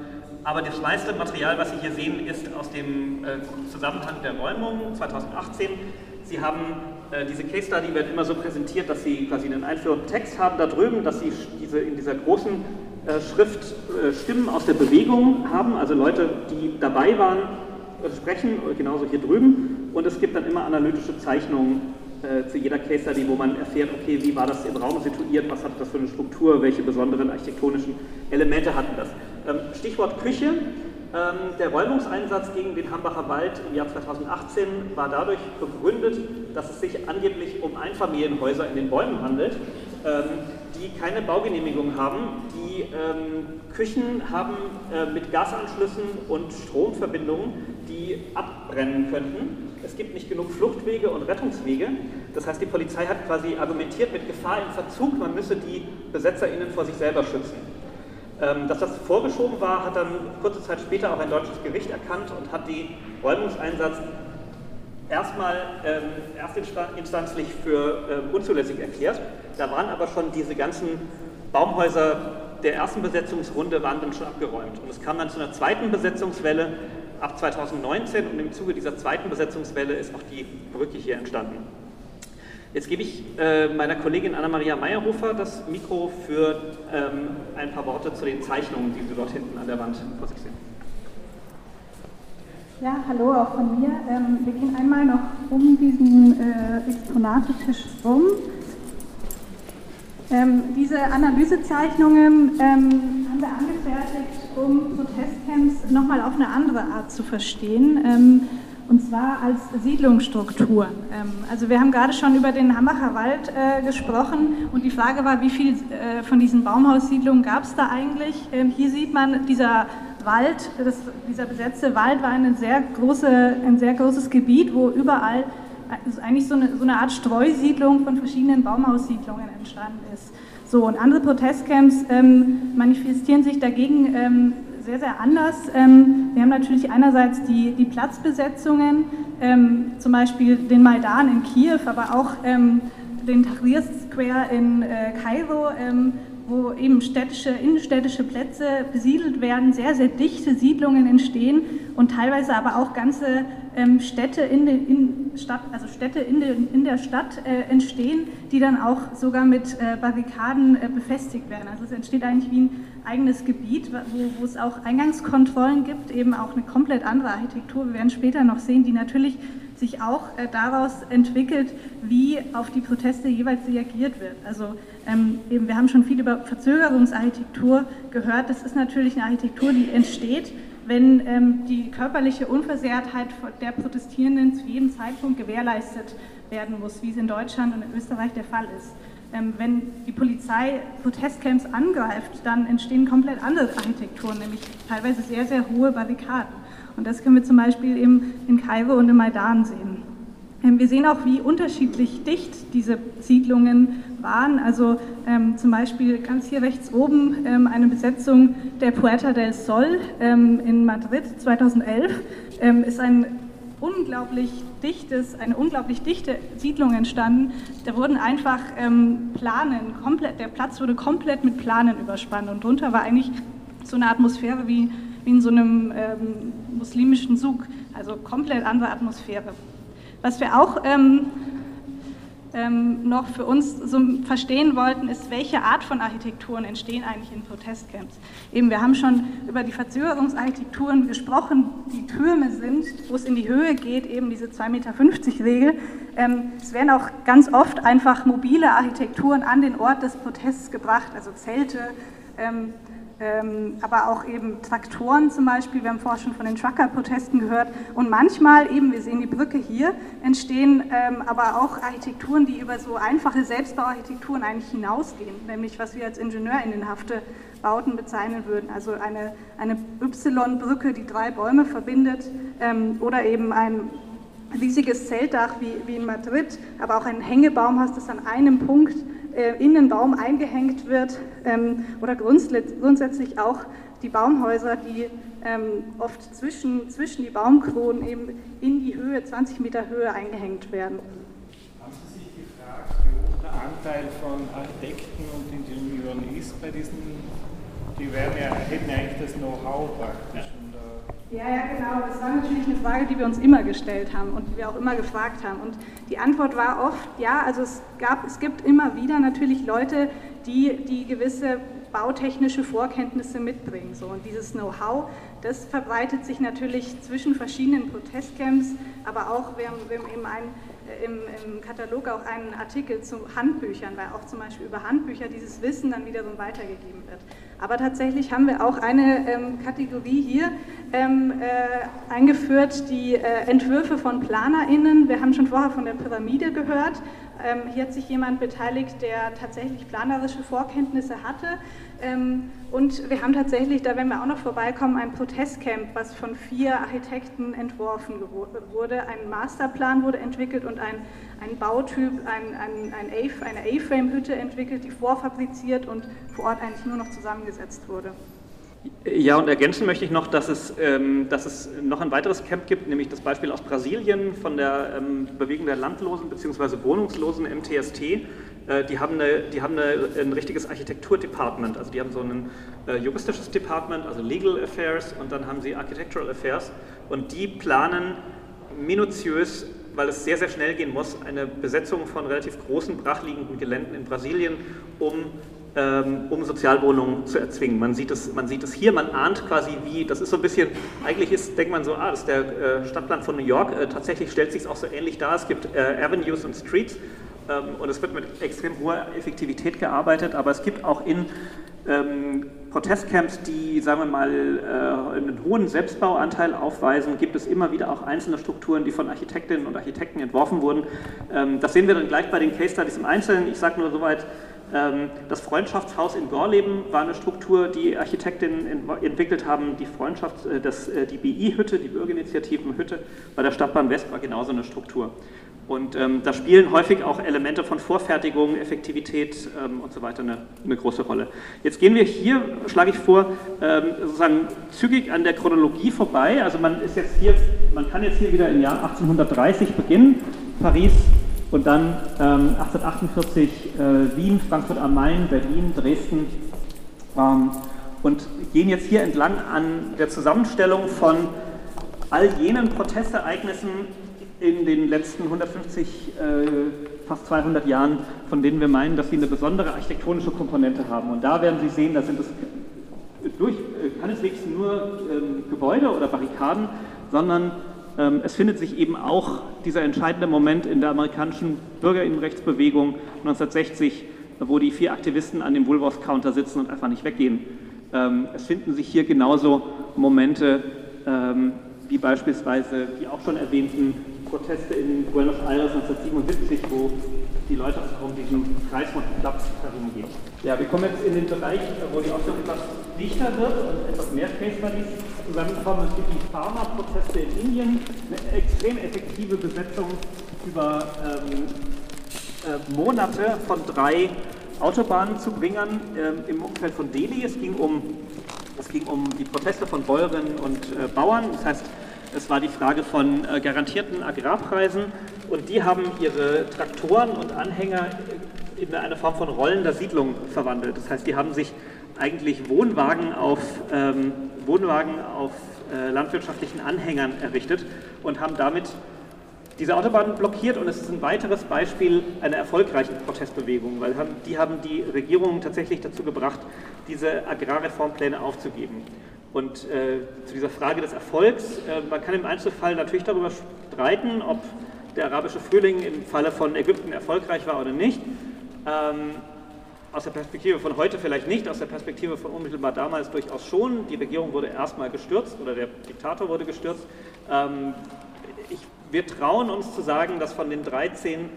aber das meiste Material, was Sie hier sehen, ist aus dem äh, Zusammenhang der Räumung 2018. Sie haben äh, diese Case Study wird immer so präsentiert, dass Sie quasi einen einführenden Text haben da drüben, dass Sie diese, in dieser großen äh, Schrift Stimmen aus der Bewegung haben, also Leute, die dabei waren, sprechen, genauso hier drüben. Und es gibt dann immer analytische Zeichnungen zu jeder Case Study, wo man erfährt, okay, wie war das im Raum situiert, was hatte das für eine Struktur, welche besonderen architektonischen Elemente hatten das. Ähm, Stichwort Küche. Ähm, der Räumungseinsatz gegen den Hambacher Wald im Jahr 2018 war dadurch begründet, dass es sich angeblich um Einfamilienhäuser in den Bäumen handelt, ähm, die keine Baugenehmigung haben. Die Küchen haben äh, mit Gasanschlüssen und Stromverbindungen, die abbrennen könnten. Es gibt nicht genug Fluchtwege und Rettungswege. Das heißt, die Polizei hat quasi argumentiert mit Gefahr im Verzug, man müsse die BesetzerInnen vor sich selber schützen. Ähm, dass das vorgeschoben war, hat dann kurze Zeit später auch ein deutsches Gericht erkannt und hat den Räumungseinsatz erstmal ähm, erstinstanzlich für äh, unzulässig erklärt. Da waren aber schon diese ganzen Baumhäuser der ersten Besetzungsrunde waren dann schon abgeräumt. Und es kam dann zu einer zweiten Besetzungswelle ab 2019 und im Zuge dieser zweiten Besetzungswelle ist auch die Brücke hier entstanden. Jetzt gebe ich äh, meiner Kollegin Anna-Maria Meyerhofer das Mikro für ähm, ein paar Worte zu den Zeichnungen, die Sie dort hinten an der Wand vor sich sehen. Ja, hallo auch von mir. Ähm, wir gehen einmal noch um diesen äh, Exponatetisch rum. Ähm, diese Analysezeichnungen ähm, haben wir angefertigt, um Protestcamps nochmal auf eine andere Art zu verstehen. Und zwar als Siedlungsstruktur. Ähm, also wir haben gerade schon über den Hambacher Wald äh, gesprochen und die Frage war, wie viel äh, von diesen Baumhaussiedlungen gab es da eigentlich? Ähm, hier sieht man, dieser Wald, das, dieser besetzte Wald war eine sehr große, ein sehr großes Gebiet, wo überall also eigentlich so eine, so eine Art Streusiedlung von verschiedenen Baumhaussiedlungen entstanden ist. So, und andere Protestcamps ähm, manifestieren sich dagegen ähm, sehr, sehr anders. Ähm, wir haben natürlich einerseits die, die Platzbesetzungen, ähm, zum Beispiel den Maidan in Kiew, aber auch ähm, den Tahrir Square in äh, Kairo, wo eben städtische, innenstädtische Plätze besiedelt werden, sehr, sehr dichte Siedlungen entstehen und teilweise aber auch ganze Städte in, de, in, Stadt, also Städte in, de, in der Stadt äh, entstehen, die dann auch sogar mit äh, Barrikaden äh, befestigt werden. Also es entsteht eigentlich wie ein eigenes Gebiet, wo, wo es auch Eingangskontrollen gibt, eben auch eine komplett andere Architektur. Wir werden später noch sehen, die natürlich sich auch äh, daraus entwickelt, wie auf die Proteste jeweils reagiert wird. Also ähm, eben, wir haben schon viel über Verzögerungsarchitektur gehört. Das ist natürlich eine Architektur, die entsteht, wenn ähm, die körperliche Unversehrtheit der Protestierenden zu jedem Zeitpunkt gewährleistet werden muss, wie es in Deutschland und in Österreich der Fall ist. Ähm, wenn die Polizei Protestcamps angreift, dann entstehen komplett andere Architekturen, nämlich teilweise sehr, sehr hohe Barrikaden. Und das können wir zum Beispiel eben in Kairo und im Maidan sehen. Ähm, wir sehen auch, wie unterschiedlich dicht diese Siedlungen waren. Also ähm, zum Beispiel ganz hier rechts oben ähm, eine Besetzung der Puerta del Sol ähm, in Madrid 2011 ähm, ist ein unglaublich dichtes, eine unglaublich dichte Siedlung entstanden. Da wurden einfach ähm, Planen, komplett, der Platz wurde komplett mit Planen überspannt und drunter war eigentlich so eine Atmosphäre wie, wie in so einem ähm, muslimischen Zug, also komplett andere Atmosphäre. Was wir auch ähm, ähm, noch für uns so verstehen wollten, ist, welche Art von Architekturen entstehen eigentlich in Protestcamps. Eben, wir haben schon über die Verzögerungsarchitekturen gesprochen, die Türme sind, wo es in die Höhe geht, eben diese 2,50 Meter Regel. Ähm, es werden auch ganz oft einfach mobile Architekturen an den Ort des Protests gebracht, also Zelte, ähm, aber auch eben Traktoren zum Beispiel. Wir haben vorher schon von den Trucker-Protesten gehört. Und manchmal eben, wir sehen die Brücke hier, entstehen ähm, aber auch Architekturen, die über so einfache Selbstbauarchitekturen eigentlich hinausgehen, nämlich was wir als Ingenieurinnenhafte Bauten bezeichnen würden. Also eine, eine Y-Brücke, die drei Bäume verbindet ähm, oder eben ein riesiges Zeltdach wie, wie in Madrid, aber auch ein Hängebaum das an einem Punkt äh, in den Baum eingehängt wird ähm, oder grundsätzlich auch die Baumhäuser, die ähm, oft zwischen, zwischen die Baumkronen eben in die Höhe, 20 Meter Höhe eingehängt werden. Haben Sie sich gefragt, wie hoch der Anteil von Architekten und Ingenieuren ist bei diesen, die werden ja, hätten eigentlich das Know-how praktisch. Ja, ja, genau. Das war natürlich eine Frage, die wir uns immer gestellt haben und die wir auch immer gefragt haben. Und die Antwort war oft, ja, also es, gab, es gibt immer wieder natürlich Leute, die, die gewisse bautechnische Vorkenntnisse mitbringen. So. Und dieses Know-how, das verbreitet sich natürlich zwischen verschiedenen Protestcamps, aber auch, wir haben, wir haben eben ein, äh, im, im, Katalog auch einen Artikel zu Handbüchern, weil auch zum Beispiel über Handbücher dieses Wissen dann wiederum weitergegeben wird. Aber tatsächlich haben wir auch eine ähm, Kategorie hier ähm, äh, eingeführt, die äh, Entwürfe von PlanerInnen. Wir haben schon vorher von der Pyramide gehört. Ähm, hier hat sich jemand beteiligt, der tatsächlich planerische Vorkenntnisse hatte. Ähm, und wir haben tatsächlich, da werden wir auch noch vorbeikommen, ein Protestcamp, was von vier Architekten entworfen wurde. Ein Masterplan wurde entwickelt und ein, ein Bautyp, ein, ein, ein A, eine A-Frame-Hütte entwickelt, die vorfabriziert und vor Ort eigentlich nur noch zusammengesetzt wurde. Ja, und ergänzen möchte ich noch, dass es, ähm, dass es noch ein weiteres Camp gibt, nämlich das Beispiel aus Brasilien von der ähm, Bewegung der Landlosen bzw. Wohnungslosen MTST. Äh, die haben, eine, die haben eine, ein richtiges Architekturdepartment, also die haben so ein äh, juristisches Department, also Legal Affairs, und dann haben sie Architectural Affairs, und die planen minutiös weil es sehr, sehr schnell gehen muss, eine Besetzung von relativ großen brachliegenden Geländen in Brasilien, um ähm, um Sozialwohnungen zu erzwingen. Man sieht, es, man sieht es hier, man ahnt quasi wie, das ist so ein bisschen, eigentlich ist, denkt man so, ah, das ist der äh, Stadtplan von New York, äh, tatsächlich stellt sich es auch so ähnlich dar, es gibt äh, Avenues und Streets und es wird mit extrem hoher Effektivität gearbeitet, aber es gibt auch in ähm, Protestcamps, die, sagen wir mal, äh, einen hohen Selbstbauanteil aufweisen, gibt es immer wieder auch einzelne Strukturen, die von Architektinnen und Architekten entworfen wurden. Ähm, das sehen wir dann gleich bei den Case Studies im Einzelnen. Ich sage nur soweit, ähm, das Freundschaftshaus in Gorleben war eine Struktur, die Architektinnen entwickelt haben. Die Freundschafts-, äh, das, äh, die BI-Hütte, die Bürgerinitiativen-Hütte bei der Stadtbahn West war genauso eine Struktur. Und ähm, da spielen häufig auch Elemente von Vorfertigung, Effektivität ähm, und so weiter eine, eine, große Rolle. Jetzt gehen wir hier, schlage ich vor, ähm, sozusagen zügig an der Chronologie vorbei. Also man ist jetzt hier, man kann jetzt hier wieder im Jahr 1830 beginnen. Paris und dann ähm, 1848 äh, Wien, Frankfurt am Main, Berlin, Dresden ähm, und gehen jetzt hier entlang an der Zusammenstellung von all jenen Protestereignissen in den letzten 150, äh, fast 200 Jahren, von denen wir meinen, dass sie eine besondere architektonische Komponente haben. Und da werden Sie sehen, da sind es durch, äh, keineswegs nur ähm, Gebäude oder Barrikaden, sondern ähm, es findet sich eben auch dieser entscheidende Moment in der amerikanischen Bürgerinnenrechtsbewegung 1960, wo die vier Aktivisten an dem Woolworth-Counter sitzen und einfach nicht weggehen. Ähm, es finden sich hier genauso Momente ähm, wie beispielsweise die auch schon erwähnten Proteste in Buenos Aires 1977, wo die Leute auch um diesen Kreismundplatz herumgehen. Ja, wir kommen jetzt in den Bereich, wo die Ausstellung etwas dichter wird und etwas mehr Case Studies zusammenkommen. Es gibt die Pharma-Proteste in Indien, eine extrem effektive Besetzung über ähm, äh, Monate von drei Autobahnenzubringern ähm, im Umfeld von Delhi. Es ging um, es ging um die Proteste von Bäuerinnen und äh, Bauern. Das heißt, es war die Frage von äh, garantierten Agrarpreisen und die haben ihre Traktoren und Anhänger in eine Form von rollender Siedlung verwandelt. Das heißt, die haben sich eigentlich Wohnwagen auf, ähm, Wohnwagen auf äh, landwirtschaftlichen Anhängern errichtet und haben damit diese Autobahn blockiert und es ist ein weiteres Beispiel einer erfolgreichen Protestbewegung, weil die haben die Regierung tatsächlich dazu gebracht, diese Agrarreformpläne aufzugeben. Und äh, zu dieser Frage des Erfolgs, äh, man kann im Einzelfall natürlich darüber streiten, ob der arabische Frühling im Falle von Ägypten erfolgreich war oder nicht. Ähm, aus der Perspektive von heute vielleicht nicht, aus der Perspektive von unmittelbar damals durchaus schon. Die Regierung wurde erstmal gestürzt oder der Diktator wurde gestürzt. Ähm, ich wir trauen uns zu sagen, dass von den 13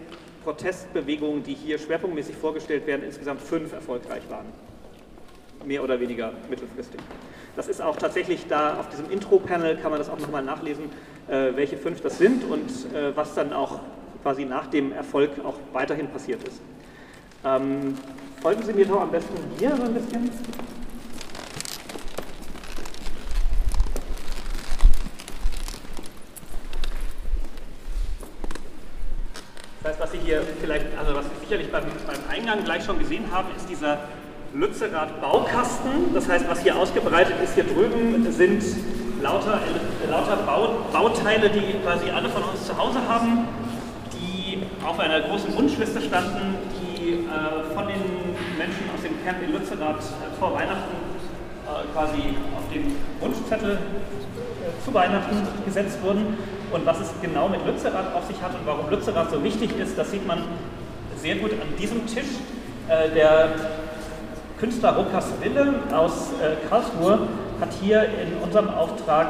Protestbewegungen, die hier schwerpunktmäßig vorgestellt werden, insgesamt fünf erfolgreich waren. Mehr oder weniger mittelfristig. Das ist auch tatsächlich da auf diesem Intro-Panel, kann man das auch nochmal nachlesen, äh, welche fünf das sind und äh, was dann auch quasi nach dem Erfolg auch weiterhin passiert ist. Ähm, folgen Sie mir doch am besten hier so ein bisschen. Das heißt, was Sie hier vielleicht, also was Sie sicherlich beim, beim Eingang gleich schon gesehen haben, ist dieser Lützerath Baukasten. Das heißt, was hier ausgebreitet ist, hier drüben sind lauter, lauter Bau, Bauteile, die quasi alle von uns zu Hause haben, die auf einer großen Wunschliste standen, die äh, von den Menschen aus dem Camp in Lützerath äh, vor Weihnachten äh, quasi auf den Wunschzettel äh, zu Weihnachten gesetzt wurden. Und was es genau mit Lützerath auf sich hat und warum Lützerath so wichtig ist, das sieht man sehr gut an diesem Tisch. Äh, der Künstler Rokas Wille aus äh, Karlsruhe hat hier in unserem Auftrag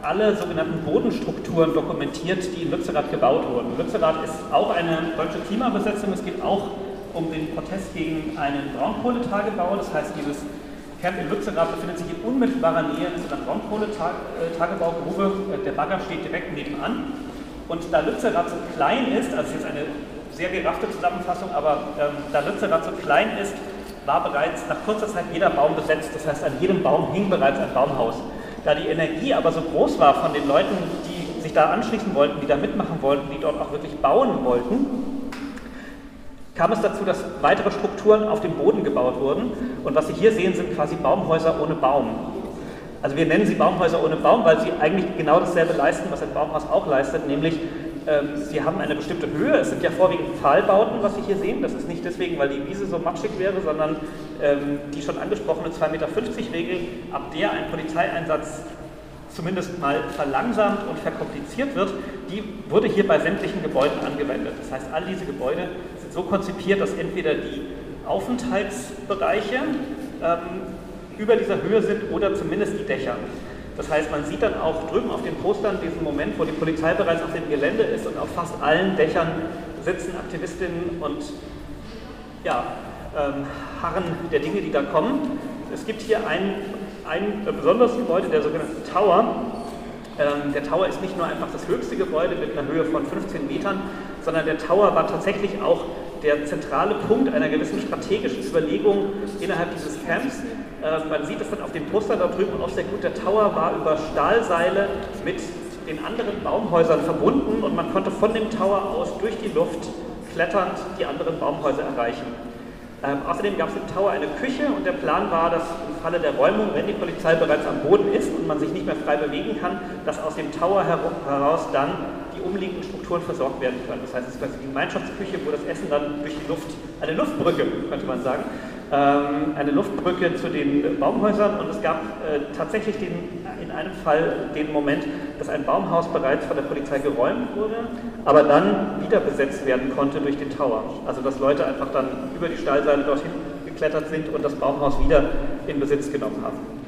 alle sogenannten Bodenstrukturen dokumentiert, die in Lützerath gebaut wurden. Lützerath ist auch eine deutsche Klimabesetzung. Es geht auch um den Protest gegen einen Braunkohletagebau. Das heißt, dieses Camp in Lützerath befindet sich in unmittelbarer Nähe zu einer Braunkohletagebaugrube. Der Bagger steht direkt nebenan. Und da Lützerath so klein ist, also jetzt eine sehr geraffte Zusammenfassung, aber ähm, da Lützerath so klein ist, war bereits nach kurzer Zeit jeder Baum besetzt. Das heißt, an jedem Baum hing bereits ein Baumhaus. Da die Energie aber so groß war von den Leuten, die sich da anschließen wollten, die da mitmachen wollten, die dort auch wirklich bauen wollten, kam es dazu, dass weitere Strukturen auf dem Boden gebaut wurden. Und was Sie hier sehen, sind quasi Baumhäuser ohne Baum. Also wir nennen sie Baumhäuser ohne Baum, weil sie eigentlich genau dasselbe leisten, was ein Baumhaus auch leistet, nämlich sie haben eine bestimmte Höhe. Es sind ja vorwiegend Pfahlbauten, was Sie hier sehen. Das ist nicht deswegen, weil die Wiese so matschig wäre, sondern ähm, die schon angesprochene 2,50 Meter Regel, ab der ein Polizeieinsatz zumindest mal verlangsamt und verkompliziert wird, die wurde hier bei sämtlichen Gebäuden angewendet. Das heißt, all diese Gebäude so konzipiert, dass entweder die Aufenthaltsbereiche ähm, über dieser Höhe sind oder zumindest die Dächer. Das heißt, man sieht dann auch drüben auf den Postern diesen Moment, wo die Polizei bereits auf dem Gelände ist und auf fast allen Dächern sitzen Aktivistinnen und ja, ähm, harren der Dinge, die da kommen. Es gibt hier ein, ein besonderes Gebäude, der sogenannte Tower. Ähm, der Tower ist nicht nur einfach das höchste Gebäude mit einer Höhe von 15 Metern, sondern der Tower war tatsächlich auch der zentrale Punkt einer gewissen strategischen Überlegung innerhalb dieses Camps. Äh, man sieht es dann auf dem Poster da drüben auch sehr gut. Der Tower war über Stahlseile mit den anderen Baumhäusern verbunden und man konnte von dem Tower aus durch die Luft kletternd die anderen Baumhäuser erreichen. Ähm, außerdem gab es im Tower eine Küche und der Plan war, dass im Falle der Räumung, wenn die Polizei bereits am Boden ist und man sich nicht mehr frei bewegen kann, dass aus dem Tower heraus dann die umliegenden Strukturen versorgt werden können. Das heißt, es ist quasi die Gemeinschaftsküche, wo das Essen dann durch die Luft, eine Luftbrücke, könnte man sagen, ähm, eine Luftbrücke zu den Baumhäusern und es gab äh, tatsächlich den, in einem Fall den Moment, dass ein Baumhaus bereits von der Polizei geräumt wurde, aber dann wieder besetzt werden konnte durch den Tower. Also dass Leute einfach dann über die Stahlseile dorthin geklettert sind und das Baumhaus wieder in Besitz genommen haben.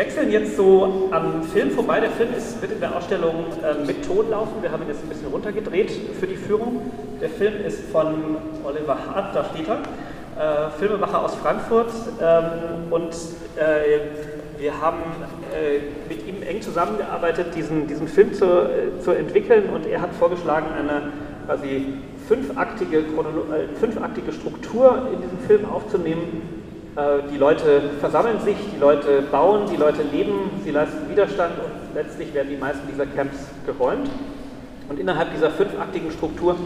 Wir wechseln jetzt so am Film vorbei. Der Film ist, wird in der Ausstellung äh, mit Ton laufen. Wir haben ihn jetzt ein bisschen runtergedreht für die Führung. Der Film ist von Oliver Hart, da steht er äh, Filmemacher aus Frankfurt ähm, und äh, wir haben äh, mit ihm eng zusammengearbeitet, diesen, diesen Film zu, äh, zu entwickeln und er hat vorgeschlagen, eine quasi fünfaktige, äh, fünfaktige Struktur in diesem Film aufzunehmen. Äh, die Leute versammeln sich, die Leute bauen, die Leute leben, sie leisten Widerstand und letztlich werden die meisten dieser Camps geräumt. Und innerhalb dieser fünfaktigen Struktur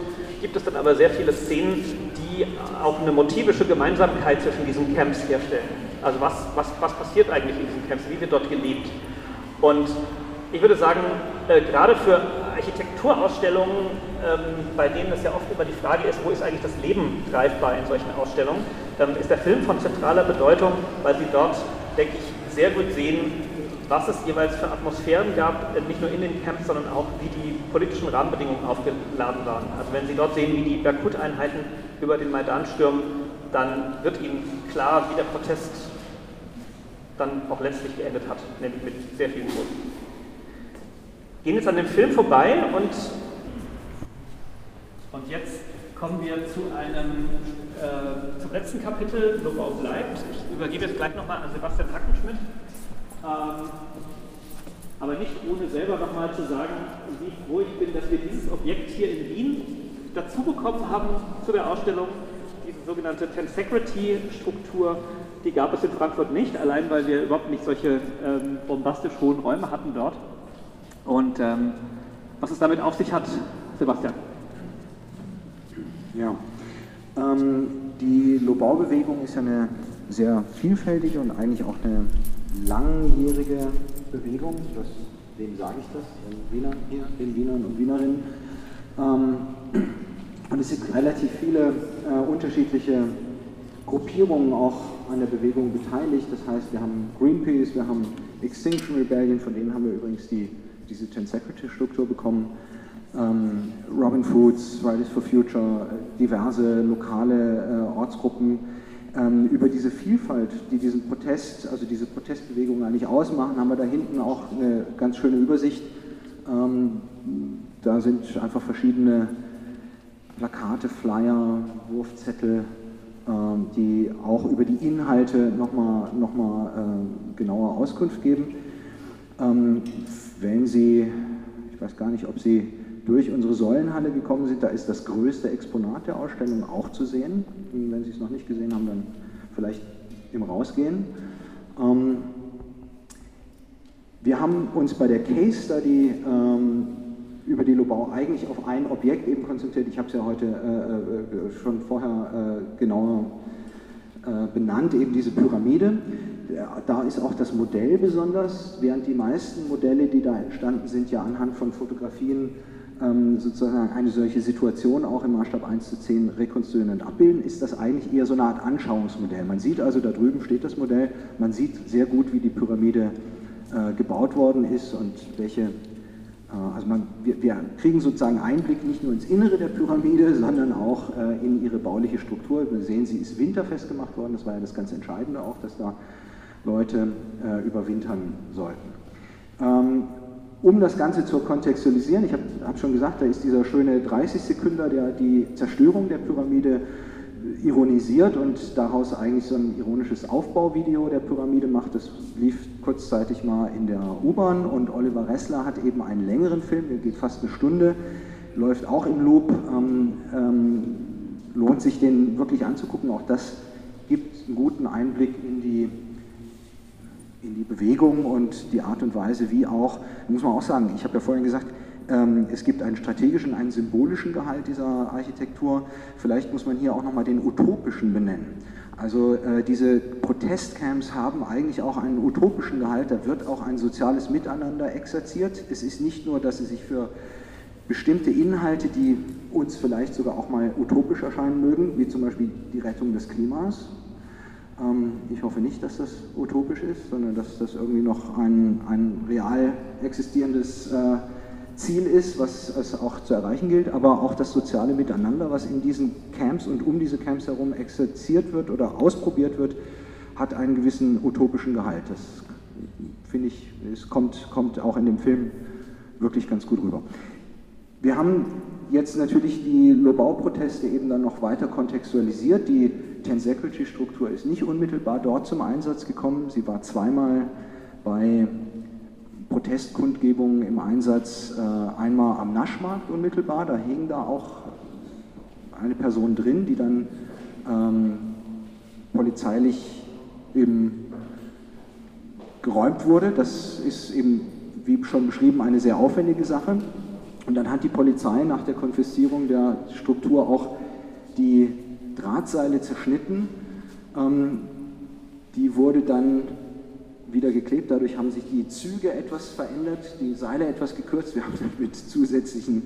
gibt es dann aber sehr viele Szenen, die auch eine motivische Gemeinsamkeit zwischen diesen Camps herstellen. Also was, was, was passiert eigentlich in diesen Camps, wie wird dort gelebt? Und ich würde sagen, äh, gerade für Architekturausstellungen, ähm, bei denen es ja oft immer die Frage ist, wo ist eigentlich das Leben greifbar in solchen Ausstellungen, dann ist der Film von zentraler Bedeutung, weil Sie dort, denke ich, sehr gut sehen, was es jeweils für Atmosphären gab, äh, nicht nur in den Camps, sondern auch wie die politischen Rahmenbedingungen aufgeladen waren. Also wenn Sie dort sehen, wie die Berkut-Einheiten über den Maidan stürmen, dann wird Ihnen klar, wie der Protest dann auch letztlich geendet hat, nämlich mit sehr vielen Toten. Gehen jetzt an dem Film vorbei und, und jetzt kommen wir zu einem, äh, zum letzten Kapitel, Lobau bleibt. Ich übergebe jetzt gleich nochmal an Sebastian Hackenschmidt. Ähm, aber nicht ohne selber nochmal zu sagen, wie froh ich bin, dass wir dieses Objekt hier in Wien dazu bekommen haben zu der Ausstellung, diese sogenannte Tensegrity-Struktur, die gab es in Frankfurt nicht, allein weil wir überhaupt nicht solche ähm, bombastisch hohen Räume hatten dort. Und ähm, was es damit auf sich hat, Sebastian? Ja, ähm, die Lobau-Bewegung ist ja eine sehr vielfältige und eigentlich auch eine langjährige Bewegung. Das, wem sage ich das? Den Wienern hier, den Wienern und Wienerinnen. Ähm, und es sind relativ viele äh, unterschiedliche Gruppierungen auch an der Bewegung beteiligt. Das heißt, wir haben Greenpeace, wir haben Extinction Rebellion, von denen haben wir übrigens die, diese Ten-Secretary-Struktur bekommen. Ähm, Robin Foods, Fridays for Future, diverse lokale äh, Ortsgruppen. Ähm, über diese Vielfalt, die diesen Protest, also diese Protestbewegung eigentlich ausmachen, haben wir da hinten auch eine ganz schöne Übersicht. Ähm, da sind einfach verschiedene Plakate, Flyer, Wurfzettel, ähm, die auch über die Inhalte nochmal noch mal, äh, genauer Auskunft geben. Ähm, wenn Sie, ich weiß gar nicht, ob Sie durch unsere Säulenhalle gekommen sind, da ist das größte Exponat der Ausstellung auch zu sehen. Wenn Sie es noch nicht gesehen haben, dann vielleicht im Rausgehen. Ähm, wir haben uns bei der Case Study über die Lobau eigentlich auf ein Objekt eben konzentriert. Ich habe es ja heute äh, äh, schon vorher äh, genauer benannt, eben diese Pyramide. Da ist auch das Modell besonders, während die meisten Modelle, die da entstanden sind, ja anhand von Fotografien ähm, sozusagen eine solche Situation auch im Maßstab 1 zu 10 rekonstruieren und abbilden, ist das eigentlich eher so eine Art Anschauungsmodell. Man sieht also, da drüben steht das Modell, man sieht sehr gut, wie die Pyramide äh, gebaut worden ist und welche äh, also man, wir, wir, kriegen sozusagen Einblick nicht nur ins Innere der Pyramide, sondern auch äh, in ihre bauliche Struktur. Wir sehen, sie ist winterfest gemacht worden. Das war ja das ganz Entscheidende auch, dass da Leute äh, überwintern sollten. Ähm, um das Ganze zu kontextualisieren, ich habe hab schon gesagt, da ist dieser schöne 30 Sekünder, der die Zerstörung der Pyramide ironisiert und daraus eigentlich so ein ironisches Aufbauvideo der Pyramide macht. Das lief kurzzeitig mal in der U-Bahn und Oliver Ressler hat eben einen längeren Film, der geht fast eine Stunde, läuft auch im Loop, ähm, ähm, lohnt sich den wirklich anzugucken. Auch das gibt einen guten Einblick in die, in die Bewegung und die Art und Weise, wie auch, muss man auch sagen, ich habe ja vorhin gesagt, es gibt einen strategischen, einen symbolischen Gehalt dieser Architektur. Vielleicht muss man hier auch nochmal den utopischen benennen. Also äh, diese Protestcamps haben eigentlich auch einen utopischen Gehalt, da wird auch ein soziales Miteinander exerziert. Es ist nicht nur, dass sie sich für bestimmte Inhalte, die uns vielleicht sogar auch mal utopisch erscheinen mögen, wie zum Beispiel die Rettung des Klimas. Ähm, ich hoffe nicht, dass das utopisch ist, sondern dass das irgendwie noch ein, ein real existierendes äh, Ziel ist, was es auch zu erreichen gilt, aber auch das soziale Miteinander, was in diesen Camps und um diese Camps herum exerziert wird oder ausprobiert wird, hat einen gewissen utopischen Gehalt. Das finde ich, es kommt, kommt auch in dem Film wirklich ganz gut rüber. Wir haben jetzt natürlich die Lobau-Proteste eben dann noch weiter kontextualisiert. Die Ten-Secretary-Struktur ist nicht unmittelbar dort zum Einsatz gekommen. Sie war zweimal bei Protestkundgebungen im Einsatz äh, einmal am Naschmarkt unmittelbar, da hing da auch eine Person drin, die dann ähm, polizeilich eben geräumt wurde. Das ist eben, wie schon beschrieben, eine sehr aufwendige Sache. Und dann hat die Polizei nach der Konfiszierung der Struktur auch die Drahtseile zerschnitten. Ähm, die wurde dann wieder geklebt, dadurch haben sich die Züge etwas verändert, die Seile etwas gekürzt. Wir haben mit zusätzlichen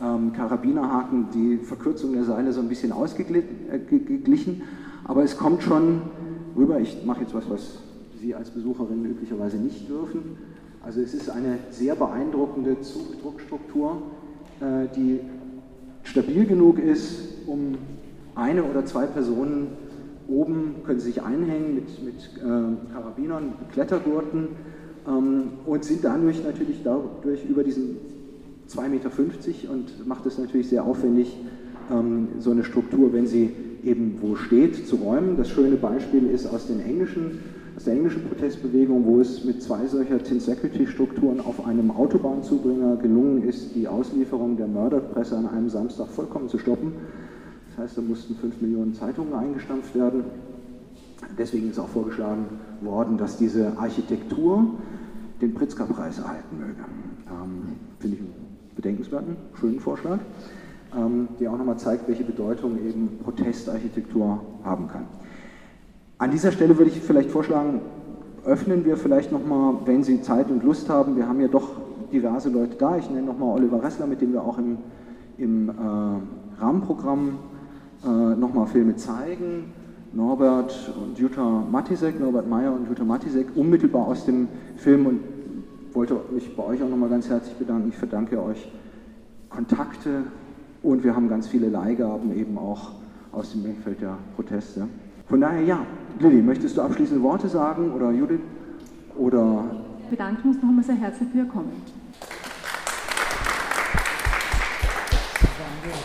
ähm, Karabinerhaken die Verkürzung der Seile so ein bisschen ausgeglichen. Äh, Aber es kommt schon rüber, ich mache jetzt was, was Sie als Besucherin üblicherweise nicht dürfen. Also es ist eine sehr beeindruckende Zugdruckstruktur, äh, die stabil genug ist, um eine oder zwei Personen oben können sie sich einhängen mit, mit äh, Karabinern, Klettergurten ähm, und sind dadurch natürlich dadurch über diesen 2,50 Meter und macht es natürlich sehr aufwendig, ähm, so eine Struktur, wenn sie eben wo steht, zu räumen. Das schöne Beispiel ist aus, den englischen, aus der englischen Protestbewegung, wo es mit zwei solcher Tin-Security-Strukturen auf einem Autobahnzubringer gelungen ist, die Auslieferung der Mörderpresse an einem Samstag vollkommen zu stoppen. Das heißt, da mussten fünf Millionen Zeitungen eingestampft werden. Deswegen ist auch vorgeschlagen worden, dass diese Architektur den Pritzker-Preis erhalten möge. Ähm, Finde ich einen bedenkenswerten, schönen Vorschlag ähm, die auch nochmal zeigt, welche Bedeutung eben Protestarchitektur haben kann. An dieser Stelle würde ich vielleicht vorschlagen, öffnen wir vielleicht nochmal, wenn Sie Zeit und Lust haben, wir haben ja doch diverse Leute da, ich nenne nochmal Oliver Ressler, mit dem wir auch im, im äh, Rahmenprogramm äh, nochmal Filme zeigen, Norbert und Jutta Matisek, Norbert Meyer und Jutta Matisek, unmittelbar aus dem Film und wollte mich bei euch auch nochmal ganz herzlich bedanken. Ich verdanke euch Kontakte, und wir haben ganz viele Leihgaben eben auch aus dem Umfeld der Proteste. Von daher ja, Lilly, möchtest du abschließende Worte sagen oder Judith? Oder ich bedanke uns nochmal sehr herzlich für Ihr Kommen. Danke,